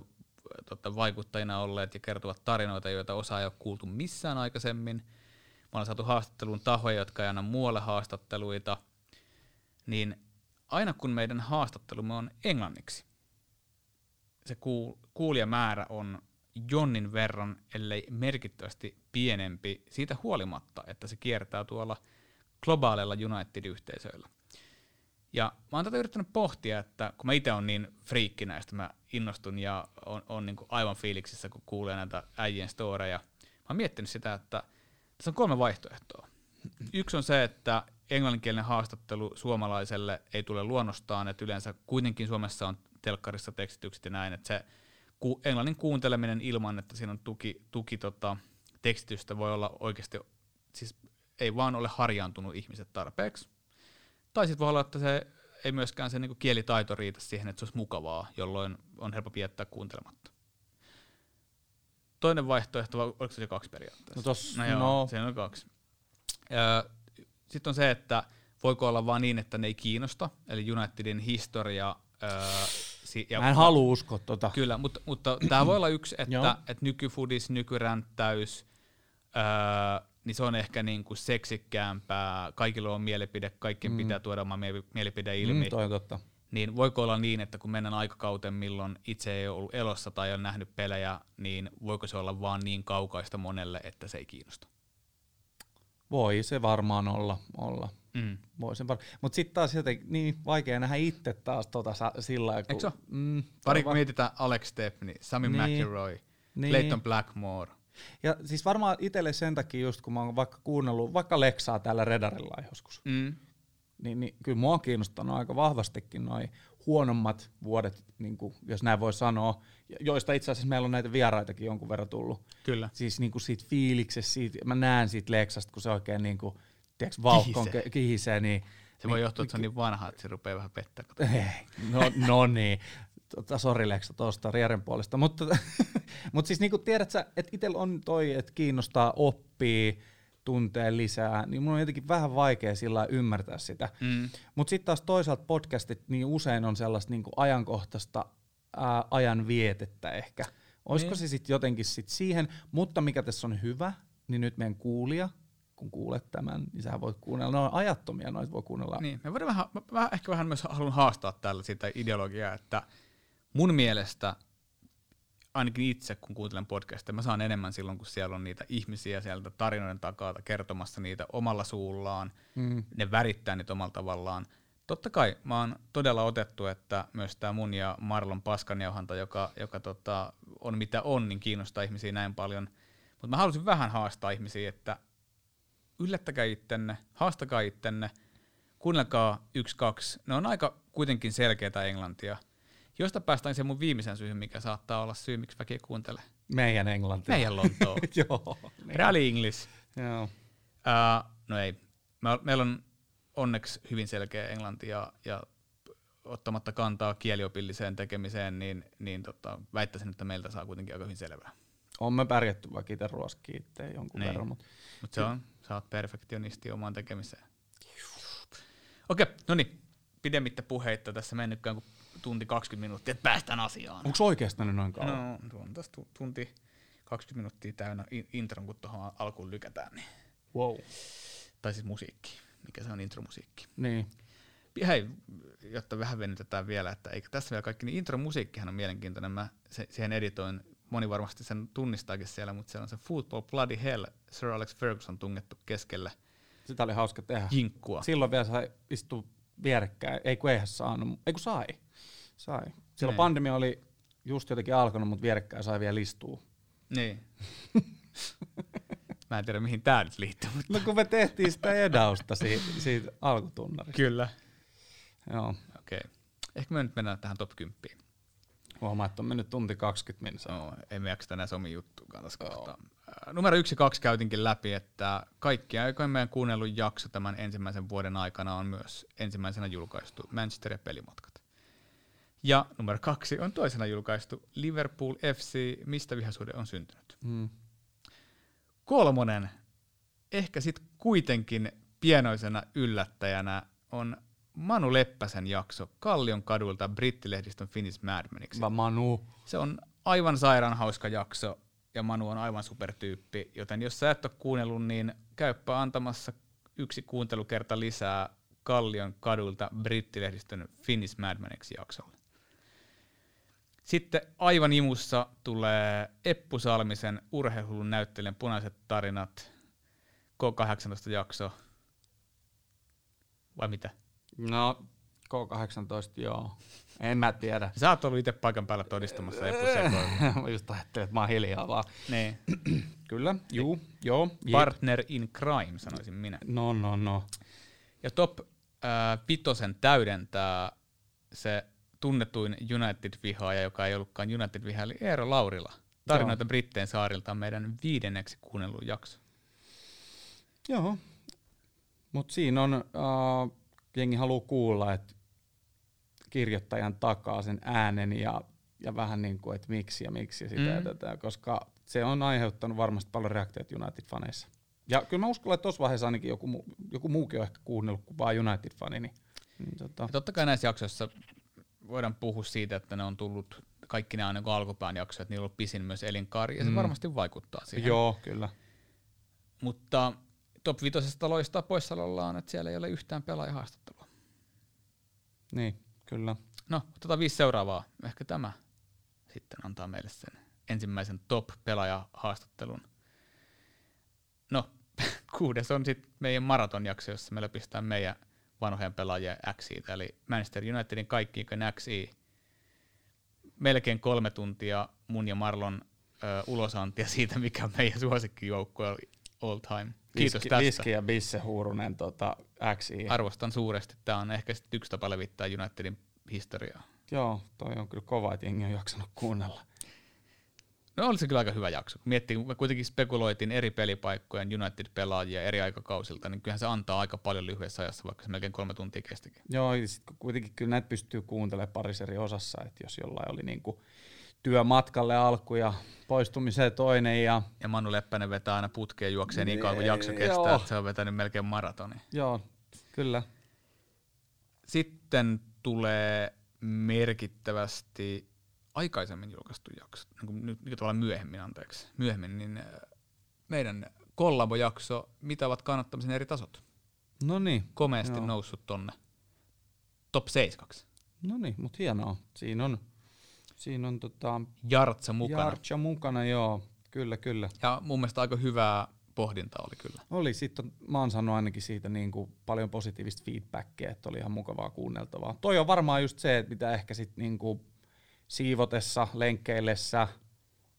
totta, vaikuttajina olleet ja kertovat tarinoita, joita osa ei ole kuultu missään aikaisemmin. Me ollaan saatu haastatteluun tahoja, jotka ei anna muualle haastatteluita. Niin aina kun meidän haastattelumme on englanniksi, se kuul- kuulijamäärä on jonnin verran, ellei merkittävästi pienempi siitä huolimatta, että se kiertää tuolla globaaleilla United-yhteisöillä. Ja mä oon tätä yrittänyt pohtia, että kun mä itse on niin friikki näistä, mä innostun ja on, on niin aivan fiiliksissä, kun kuulee näitä äijien storeja. Mä oon miettinyt sitä, että tässä on kolme vaihtoehtoa. Yksi on se, että englanninkielinen haastattelu suomalaiselle ei tule luonnostaan, että yleensä kuitenkin Suomessa on telkkarissa tekstitykset ja näin, että se ku, englannin kuunteleminen ilman, että siinä on tuki, tuki tota, tekstitystä voi olla oikeasti, siis ei vaan ole harjaantunut ihmiset tarpeeksi. Tai sitten voi olla, että se ei myöskään se niinku kielitaito riitä siihen, että se olisi mukavaa, jolloin on helppo viettää kuuntelematta. Toinen vaihtoehto, oliko se jo kaksi periaatteessa? No tos- no, joo, no. siinä on kaksi. Sitten on se, että voiko olla vaan niin, että ne ei kiinnosta, eli Unitedin historia. Öö, si- ja Mä en halua uskoa tota. Kyllä, mutta, mutta tämä voi olla yksi, että, että nykyfudis, nykyränttäys, öö, niin se on ehkä niin kuin seksikkäämpää, kaikilla on mielipide, kaikkien mm. pitää tuoda oma mie- mielipide ilmi. Mm, toi on totta. Niin voiko olla niin, että kun mennään aikakauteen, milloin itse ei ole ollut elossa tai on nähnyt pelejä, niin voiko se olla vaan niin kaukaista monelle, että se ei kiinnosta? Voi se varmaan olla. olla. Mm. Voi se var- Mutta sitten taas jotenkin niin vaikea nähdä itse taas tota sa- sillä lailla, kun- Eikö se ole? Mm, Pari va- mietitään Alex Stepney, Sami Niin. McIlroy, Niin. Clayton Blackmore. Ja siis varmaan itselle sen takia just, kun mä oon vaikka kuunnellut vaikka Lexaa täällä Redarilla joskus, Mm. niin, niin kyllä mua on kiinnostanut aika vahvastikin noin huonommat vuodet, niin kuin, jos näin voi sanoa, joista itse asiassa meillä on näitä vieraitakin jonkun verran tullut. Kyllä. Siis niin kuin siitä fiiliksestä, siitä, mä näen siitä Lexasta, kun se oikein niin kuin, tiedätkö, vauhkoon Kihisee. kihisee, niin Se voi johtua, että se on niin vanha, että se rupeaa vähän pettää. Ei, no, no niin. Tota, sori Leksa tuosta Rieren puolesta. Mutta, mutta siis niin kuin tiedät sä, että itsellä on toi, että kiinnostaa oppia, tuntee lisää, niin mun on jotenkin vähän vaikea sillä ymmärtää sitä. Mm. Mutta sitten taas toisaalta podcastit niin usein on sellaista niin kuin ajankohtaista ää, ajan vietettä ehkä. Olisiko Niin. se sitten jotenkin sit siihen, mutta mikä tässä on hyvä, niin nyt meidän kuulija, kun kuulet tämän, niin sä voit kuunnella, ne on ajattomia, noita voi kuunnella. Niin, me voidaan vähän, mä, mä ehkä vähän myös haluan haastaa tällä sitä ideologiaa, että mun mielestä ainakin itse, kun kuuntelen podcasteja, mä saan enemmän silloin, kun siellä on niitä ihmisiä sieltä tarinoiden takaa kertomassa niitä omalla suullaan, Mm. ne värittää niitä omalla tavallaan. Totta kai mä oon todella otettu, että myös tämä mun ja Marlon paskanjauhanta, joka, joka tota, on mitä on, niin kiinnostaa ihmisiä näin paljon. Mutta mä halusin vähän haastaa ihmisiä, että yllättäkää ittenne, haastakaa ittenne, kuunnelkaa yksi, kaksi. Ne on aika kuitenkin selkeätä englantia. Josta päästään se mun viimeisen syyhyn, mikä saattaa olla syy, miksi väki kuuntelee. Meidän englanti. Meidän Lontoo. Joo. niin. Rally English. Joo. Uh, no ei. Me, meillä on onneksi hyvin selkeä englanti ja, ja ottamatta kantaa kieliopilliseen tekemiseen, niin, niin tota, väittäisin, että meiltä saa kuitenkin aika hyvin selvää. On me pärjätty vaikka itse ruoskii itse jonkun Niin. verran, mutta Mutta se on, sä oot perfektionisti omaan tekemiseen. Okei, no niin. Pidemmittä puheitta tässä mennytkään kuin tunti 20 minuuttia, että päästään asiaan. onko oikeastaan nyt noin kauan? No, on tässä tu- tunti 20 minuuttia täynnä in- intron, kun tuohon alkuun lykätään. Niin. Wow. Tai siis musiikki, mikä se on intromusiikki. Niin. Hei, jotta vähän venytetään vielä, että eikä tässä vielä kaikki, niin intromusiikkihan on mielenkiintoinen. Mä se, siihen editoin, moni varmasti sen tunnistaakin siellä, mutta siellä on se Football Bloody Hell, Sir Alex Ferguson tungettu keskelle Sitä oli hauska tehdä. jinkkua. Silloin vielä sai istua vierekkäin. Ei kun eihän saanut. Ei kun sai. Sai. Silloin Niin. pandemia oli just jotenkin alkanut, mutta vierekkäin sai vielä istua. Niin. Mä en tiedä, mihin tää nyt liittyy, mutta No kun me tehtiin sitä edausta siitä, siitä alkutunnarista. kyllä. Joo. Okei. Okay. Ehkä me nyt mennään tähän top 10. Huomaa, että on mennyt tunti 20 minsaa. No, ei me jaksa tänään somi juttuun tässä kohtaa. Ää, Numero yksi ja kaksi käytinkin läpi, että kaikki aikojen meidän kuunnellun jakso tämän ensimmäisen vuoden aikana on myös ensimmäisenä julkaistu Manchester ja pelimatkat. Ja numero kaksi on toisena julkaistu Liverpool FC, mistä vihasuhde on syntynyt. Mm. Kolmonen, ehkä sitten kuitenkin pienoisena yllättäjänä on Manu Leppäsen jakso Kallion kadulta brittilehdistön Finnish Madmaniksi. Va Manu. Se on aivan sairaan hauska jakso ja Manu on aivan supertyyppi, joten jos sä et ole kuunnellut, niin käyppä antamassa yksi kuuntelukerta lisää Kallion kadulta brittilehdistön Finnish Madmaniksi jaksolle. Sitten aivan imussa tulee Eppu Salmisen urheilun näyttelijän punaiset tarinat, K18 jakso. Vai mitä? No, K18, joo. En mä tiedä. Sä oot ollut itse paikan päällä todistamassa Eppu mä just ajattelin, että mä oon hiljaa vaan. Niin. Kyllä, juu, joo. jep. Partner in crime, sanoisin minä. No, no, no. Ja top äh, vitosen täydentää se tunnetuin United-vihaaja, joka ei ollutkaan United-vihaaja, eli Eero Laurila. Tarinoita Britteen saarilta on meidän viidenneksi kuunnellut jakso. Joo. Mutta siinä on, äh, jengi haluaa kuulla, että kirjoittajan takaa sen äänen ja, ja vähän niin kuin, että miksi ja miksi ja sitä mm. ja tätä, koska se on aiheuttanut varmasti paljon reaktioita United-faneissa. Ja kyllä mä uskon, että tuossa vaiheessa ainakin joku, joku muukin on ehkä kuunnellut kuin vain United-fani. Niin, niin tota. Ja totta kai näissä jaksoissa voidaan puhua siitä, että ne on tullut kaikki nämä niin alkupään jaksoja, että niillä on ollut pisin myös elinkaari, ja se Mm. varmasti vaikuttaa siihen. Joo, kyllä. Mutta top 5 loistaa poissaolollaan, että siellä ei ole yhtään pelaajahaastattelua. Niin, kyllä. No, otetaan viisi seuraavaa. Ehkä tämä sitten antaa meille sen ensimmäisen top-pelaajahaastattelun. No, kuudes on sitten meidän maratonjakso, jossa me löpistään meidän vanhojen pelaajien XI, eli Manchester Unitedin kaikki XI. Melkein kolme tuntia mun ja Marlon ö, ulosantia siitä, mikä on meidän suosikkijoukkue all time. Kiitos Liski, tästä. Liski ja Bisse Huurunen tota, XI. Arvostan suuresti. Tämä on ehkä yksi tapa levittää Unitedin historiaa. Joo, toi on kyllä kova, että jengi on jaksanut kuunnella. No oli se kyllä aika hyvä jakso. Kun miettii, kun me kuitenkin spekuloitiin eri pelipaikkojen United-pelaajia eri aikakausilta, niin kyllähän se antaa aika paljon lyhyessä ajassa, vaikka se melkein kolme tuntia kestikin. Joo, ja sit kuitenkin kyllä näitä pystyy kuuntelemaan parissa eri osassa, että jos jollain oli niinku työmatkalle alku ja poistumiseen toinen ja Ja Manu Leppänen vetää aina putkeen juokseen niin kauan kuin Nee, jakso kestää, joo. että se on vetänyt melkein maratoni. joo, kyllä. Sitten tulee merkittävästi aikaisemmin julkaistu jakso, niin kuin nyt mikä tavallaan myöhemmin, anteeksi, myöhemmin, niin äh, meidän kollabojakso, mitä ovat kannattamisen eri tasot. No niin, Komeasti Joo. noussut tonne top 7 no niin, mutta hienoa. Siinä on, siinä on tota, Jartsa mukana. Jarcha mukana, joo, kyllä, kyllä. Ja mun mielestä aika hyvää pohdintaa oli kyllä. Oli, sitten mä oon saanut ainakin siitä niin kuin paljon positiivista feedbackia, että oli ihan mukavaa kuunneltavaa. Toi on varmaan just se, että mitä ehkä sitten niin kuin siivotessa, lenkkeillessä,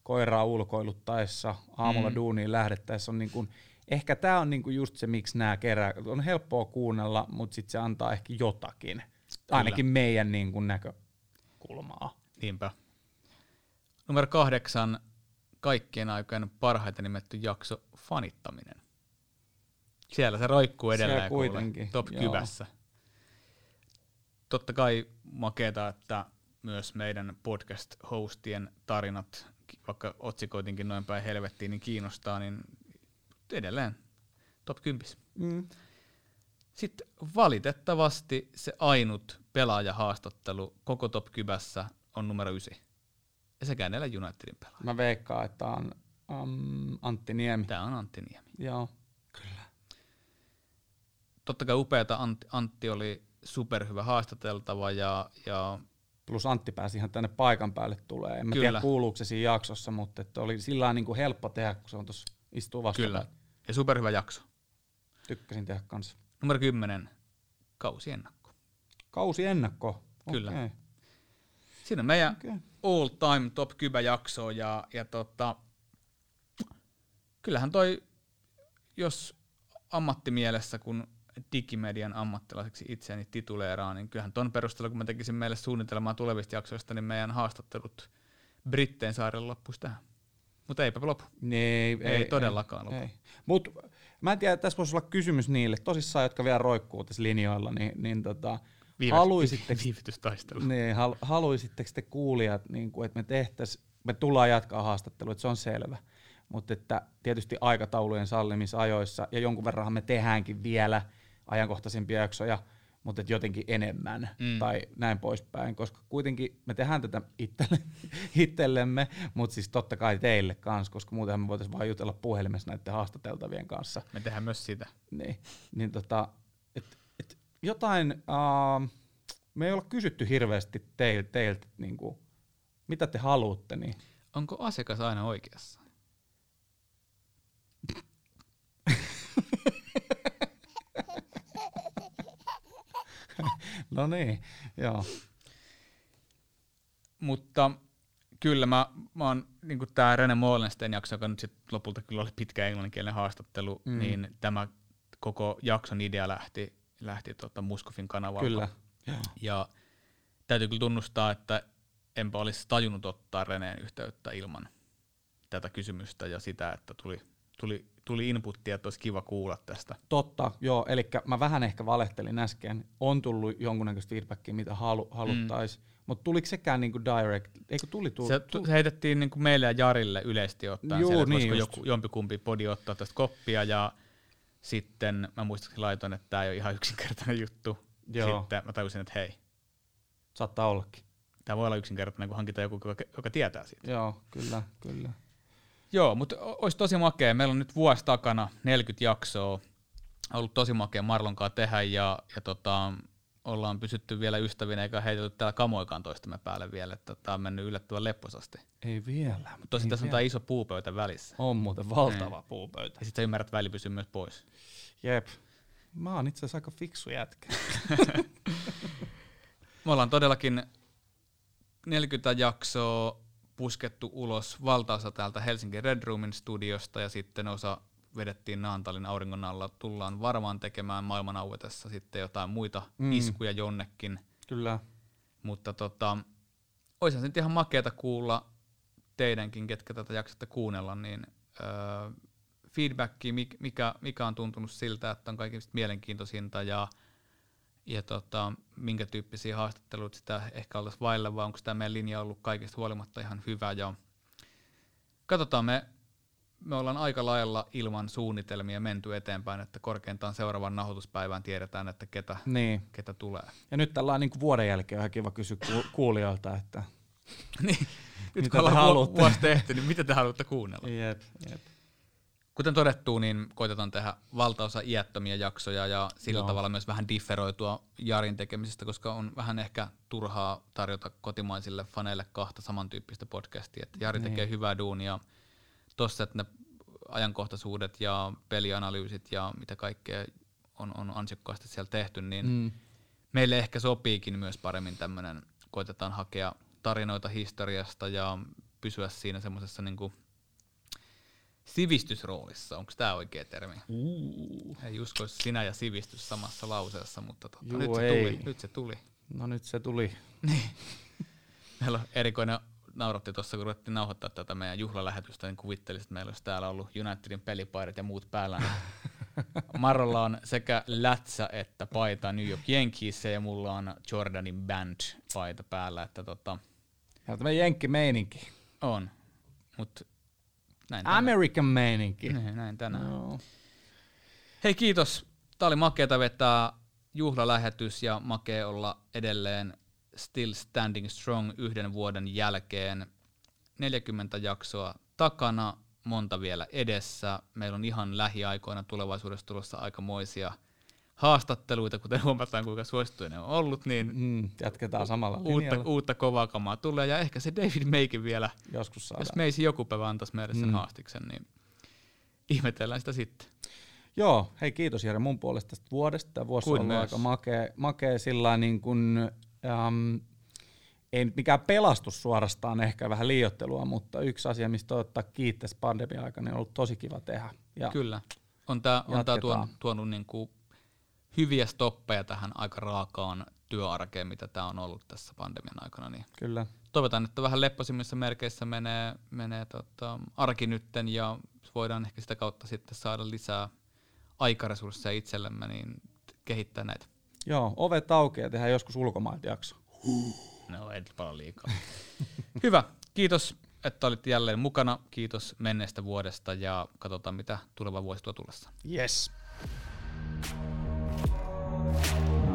koiraa ulkoiluttaessa, aamulla Mm. duuniin lähdettäessä on niin kuin, ehkä tämä on niin kuin just se, miksi nämä kerää. On helppoa kuunnella, mutta sitten se antaa ehkä jotakin, ainakin meidän niin kuin näkökulmaa. Niinpä. Numero kahdeksan, kaikkien aikojen parhaiten nimetty jakso, fanittaminen. Siellä se roikkuu Siellä edelleen kuule, kuitenkin, top joo. kyvässä. Totta kai makeeta, että myös meidän podcast-hostien tarinat, vaikka otsikoitinkin noin päin helvettiin, niin kiinnostaa, niin edelleen top 10. Mm. Sitten valitettavasti se ainut pelaajahaastattelu koko top kybässä on numero 9. Ja sekään ei ole Unitedin pelaaja. Mä veikkaan, että on um, Antti Niemi. Tämä on Antti Niemi. Joo. Totta kai upeata Antti, Antti oli superhyvä haastateltava ja, ja Plus Antti pääsi ihan tänne paikan päälle tulee. En mä Kyllä. tiedä kuuluuko se siinä jaksossa, mutta että oli sillä niin kuin helppo tehdä, kun se on tuossa istuu vastapäätä. kyllä, ja superhyvä jakso. Tykkäsin tehdä kanssa. Numero 10, kausiennakko. Kausi ennakko. Kyllä. Okei. Siinä on meidän Okei. all time top kybä jakso ja, ja tota, kyllähän toi, jos ammattimielessä, kun digimedian ammattilaiseksi itseäni tituleeraa, niin kyllähän ton perusteella, kun mä tekisin meille suunnitelmaa tulevista jaksoista, niin meidän haastattelut Britteen saarella loppuisi tähän. Mutta eipä lopu. Ei, ei, Ei todellakaan lopu. Ei. Mut mä en tiedä, tässä voisi olla kysymys niille, tosissaan, jotka vielä roikkuu tässä linjoilla, niin, niin tota, Viive- haluaisitteko Viivytystaistelu. niin, hal, haluaisitteko te kuulijat, niin kuin, että me tehtäis, me tullaan jatkaa haastattelua, että se on selvä. Mutta että tietysti aikataulujen sallimissa ajoissa, ja jonkun verranhan me tehdäänkin vielä ajankohtaisempia jaksoja, mutta et jotenkin enemmän Mm. tai näin poispäin, koska kuitenkin me tehdään tätä itselle, itsellemme, mutta siis totta kai teille kanssa, koska muutenhan me voitaisiin vaan jutella puhelimessa näiden haastateltavien kanssa. Me tehdään myös sitä. Niin, niin tota, et, et jotain, uh, me ei olla kysytty hirveästi teil, teiltä, niin kuin, mitä te haluatte, niin Onko asiakas aina oikeassa? no niin, joo. Mutta kyllä mä, mä oon niin tämä Rene Molensten jakso, joka nyt sit lopulta kyllä oli pitkä englanninkielinen haastattelu, mm. Niin tämä koko jakson idea lähti, lähti tota Muskofin kanavalta. Kyllä. Joo. Ja täytyy kyllä tunnustaa, että enpä olisi tajunnut ottaa Reneen yhteyttä ilman tätä kysymystä ja sitä, että tuli, tuli, tuli inputtia, että olisi kiva kuulla tästä. Totta, joo, eli mä vähän ehkä valehtelin äsken, on tullut jonkunnäköistä feedbackia, mitä halu, haluttaisiin, mm. mutta tuliko sekään niinku direct, eikö tuli, tuli, Se, tuli se heitettiin niin kuin meille ja Jarille yleisesti ottaen Juu, siellä, että niin voisiko joku, jompikumpi podi ottaa tästä koppia ja sitten mä muistaakseni laitoin, että tämä ei ole ihan yksinkertainen juttu. Joo. Sitten mä tajusin, että hei, saattaa ollakin. tämä voi olla yksinkertainen, kun hankitaan joku, joka, joka tietää siitä. Joo, kyllä, kyllä. Joo, mutta olisi tosi makea. Meillä on nyt vuosi takana 40 jaksoa. Ollut tosi makea Marlon kanssa tehdä ja, ja tota, ollaan pysytty vielä ystävinä eikä heitelty täällä kamoikaan toistemme päälle vielä. Että tämä on mennyt yllättävän lepposasti. Ei vielä. Mutta tosi tässä on vielä. tämä iso puupöytä välissä. On muuten valtava puupöytä. Ja sitten sä ymmärrät, että väli pysyy myös pois. Jep. Mä oon itse asiassa aika fiksu jätkä. Me ollaan todellakin 40 jaksoa puskettu ulos valtaosa täältä Helsingin Red Roomin studiosta ja sitten osa vedettiin Naantalin auringon alla. Tullaan varmaan tekemään maailman auetessa sitten jotain muita mm. Iskuja jonnekin. Kyllä. Mutta tota, olisihan nyt ihan makeata kuulla teidänkin, ketkä tätä jaksatte kuunnella, niin öö, feedbacki, mik- mikä, mikä on tuntunut siltä, että on kaikista mielenkiintoisinta ja, ja tota, minkä tyyppisiä haastatteluita sitä ehkä oltaisiin vailla, vai onko tämä meidän linja ollut kaikista huolimatta ihan hyvä. Ja katsotaan, me, me ollaan aika lailla ilman suunnitelmia menty eteenpäin, että korkeintaan seuraavan nahoituspäivään tiedetään, että ketä, Niin. ketä tulee. Ja nyt tällä niin vuoden jälkeen on ihan kiva kysyä ku- kuulijoilta, että niin, nyt Mitä kun ollaan te vu- haluatte? vuosi tehty, niin mitä te haluatte kuunnella? jep, jep. Kuten todettu, niin koitetaan tehdä valtaosa iättömiä jaksoja ja sillä Joo. tavalla myös vähän differoitua Jarin tekemisestä, koska on vähän ehkä turhaa tarjota kotimaisille faneille kahta samantyyppistä podcastia. Että Jari Niin. tekee hyvää duunia tossa, että ne ajankohtaisuudet ja pelianalyysit ja mitä kaikkea on, on ansiokkaasti siellä tehty, niin mm. Meille ehkä sopiikin myös paremmin tämmöinen, koitetaan hakea tarinoita historiasta ja pysyä siinä semmoisessa niinku sivistysroolissa. Onko tämä oikea termi? Uh. Ei uskoisi sinä ja sivistys samassa lauseessa, mutta tota, Juu, nyt, se ei. tuli, nyt se tuli. No nyt se tuli. Meillä on erikoinen, nauratti tuossa, kun ruvettiin nauhoittaa tätä meidän juhlalähetystä, niin kuvittelisin, että meillä olisi täällä ollut Unitedin pelipaidat ja muut päällä. Niin Marolla on sekä lätsä että paita New York Yankees ja mulla on Jordanin band-paita päällä, että tota, Ja tämä jenkki meininki. on. Mut näin tänään. American meininki. Näin, näin tänään. No. Hei kiitos. Tää oli makeata vetää juhlalähetys ja makea olla edelleen still standing strong yhden vuoden jälkeen. 40 jaksoa takana, monta vielä edessä. Meillä on ihan lähiaikoina tulevaisuudessa tulossa aikamoisia haastatteluita, kuten huomataan kuinka suosittuja ne on ollut, niin Mm, jatketaan samalla uutta, linjalla. uutta kovaa kamaa tulee. Ja ehkä se David Meikin vielä, Joskus saadaan. jos Meisi joku päivä antaisi meille sen Mm. haastiksen, niin ihmetellään sitä sitten. Joo, hei kiitos Jere mun puolesta tästä vuodesta. Tämä vuosi Kuin on myös. aika makea, makea sillä niin kuin, äm, ei nyt mikään pelastus suorastaan, ehkä vähän liiottelua, mutta yksi asia, mistä ottaa kiittäisi pandemian aikana, niin on ollut tosi kiva tehdä. Ja Kyllä. On tämä on tää Jatketaan. tuonut, tuonut niinku hyviä stoppeja tähän aika raakaan työarkeen, mitä tämä on ollut tässä pandemian aikana. Niin Kyllä. toivotaan, että vähän lepposimmissa merkeissä menee, menee tota, arki nytten ja voidaan ehkä sitä kautta sitten saada lisää aikaresursseja itsellemme, niin kehittää näitä. Joo, ovet auki ja tehdään joskus ulkomailta jakso. No ei nyt paljon liikaa. Hyvä, kiitos, että olit jälleen mukana. Kiitos menneestä vuodesta ja katsotaan, mitä tuleva vuosi tuo tullessa. Yes. はい。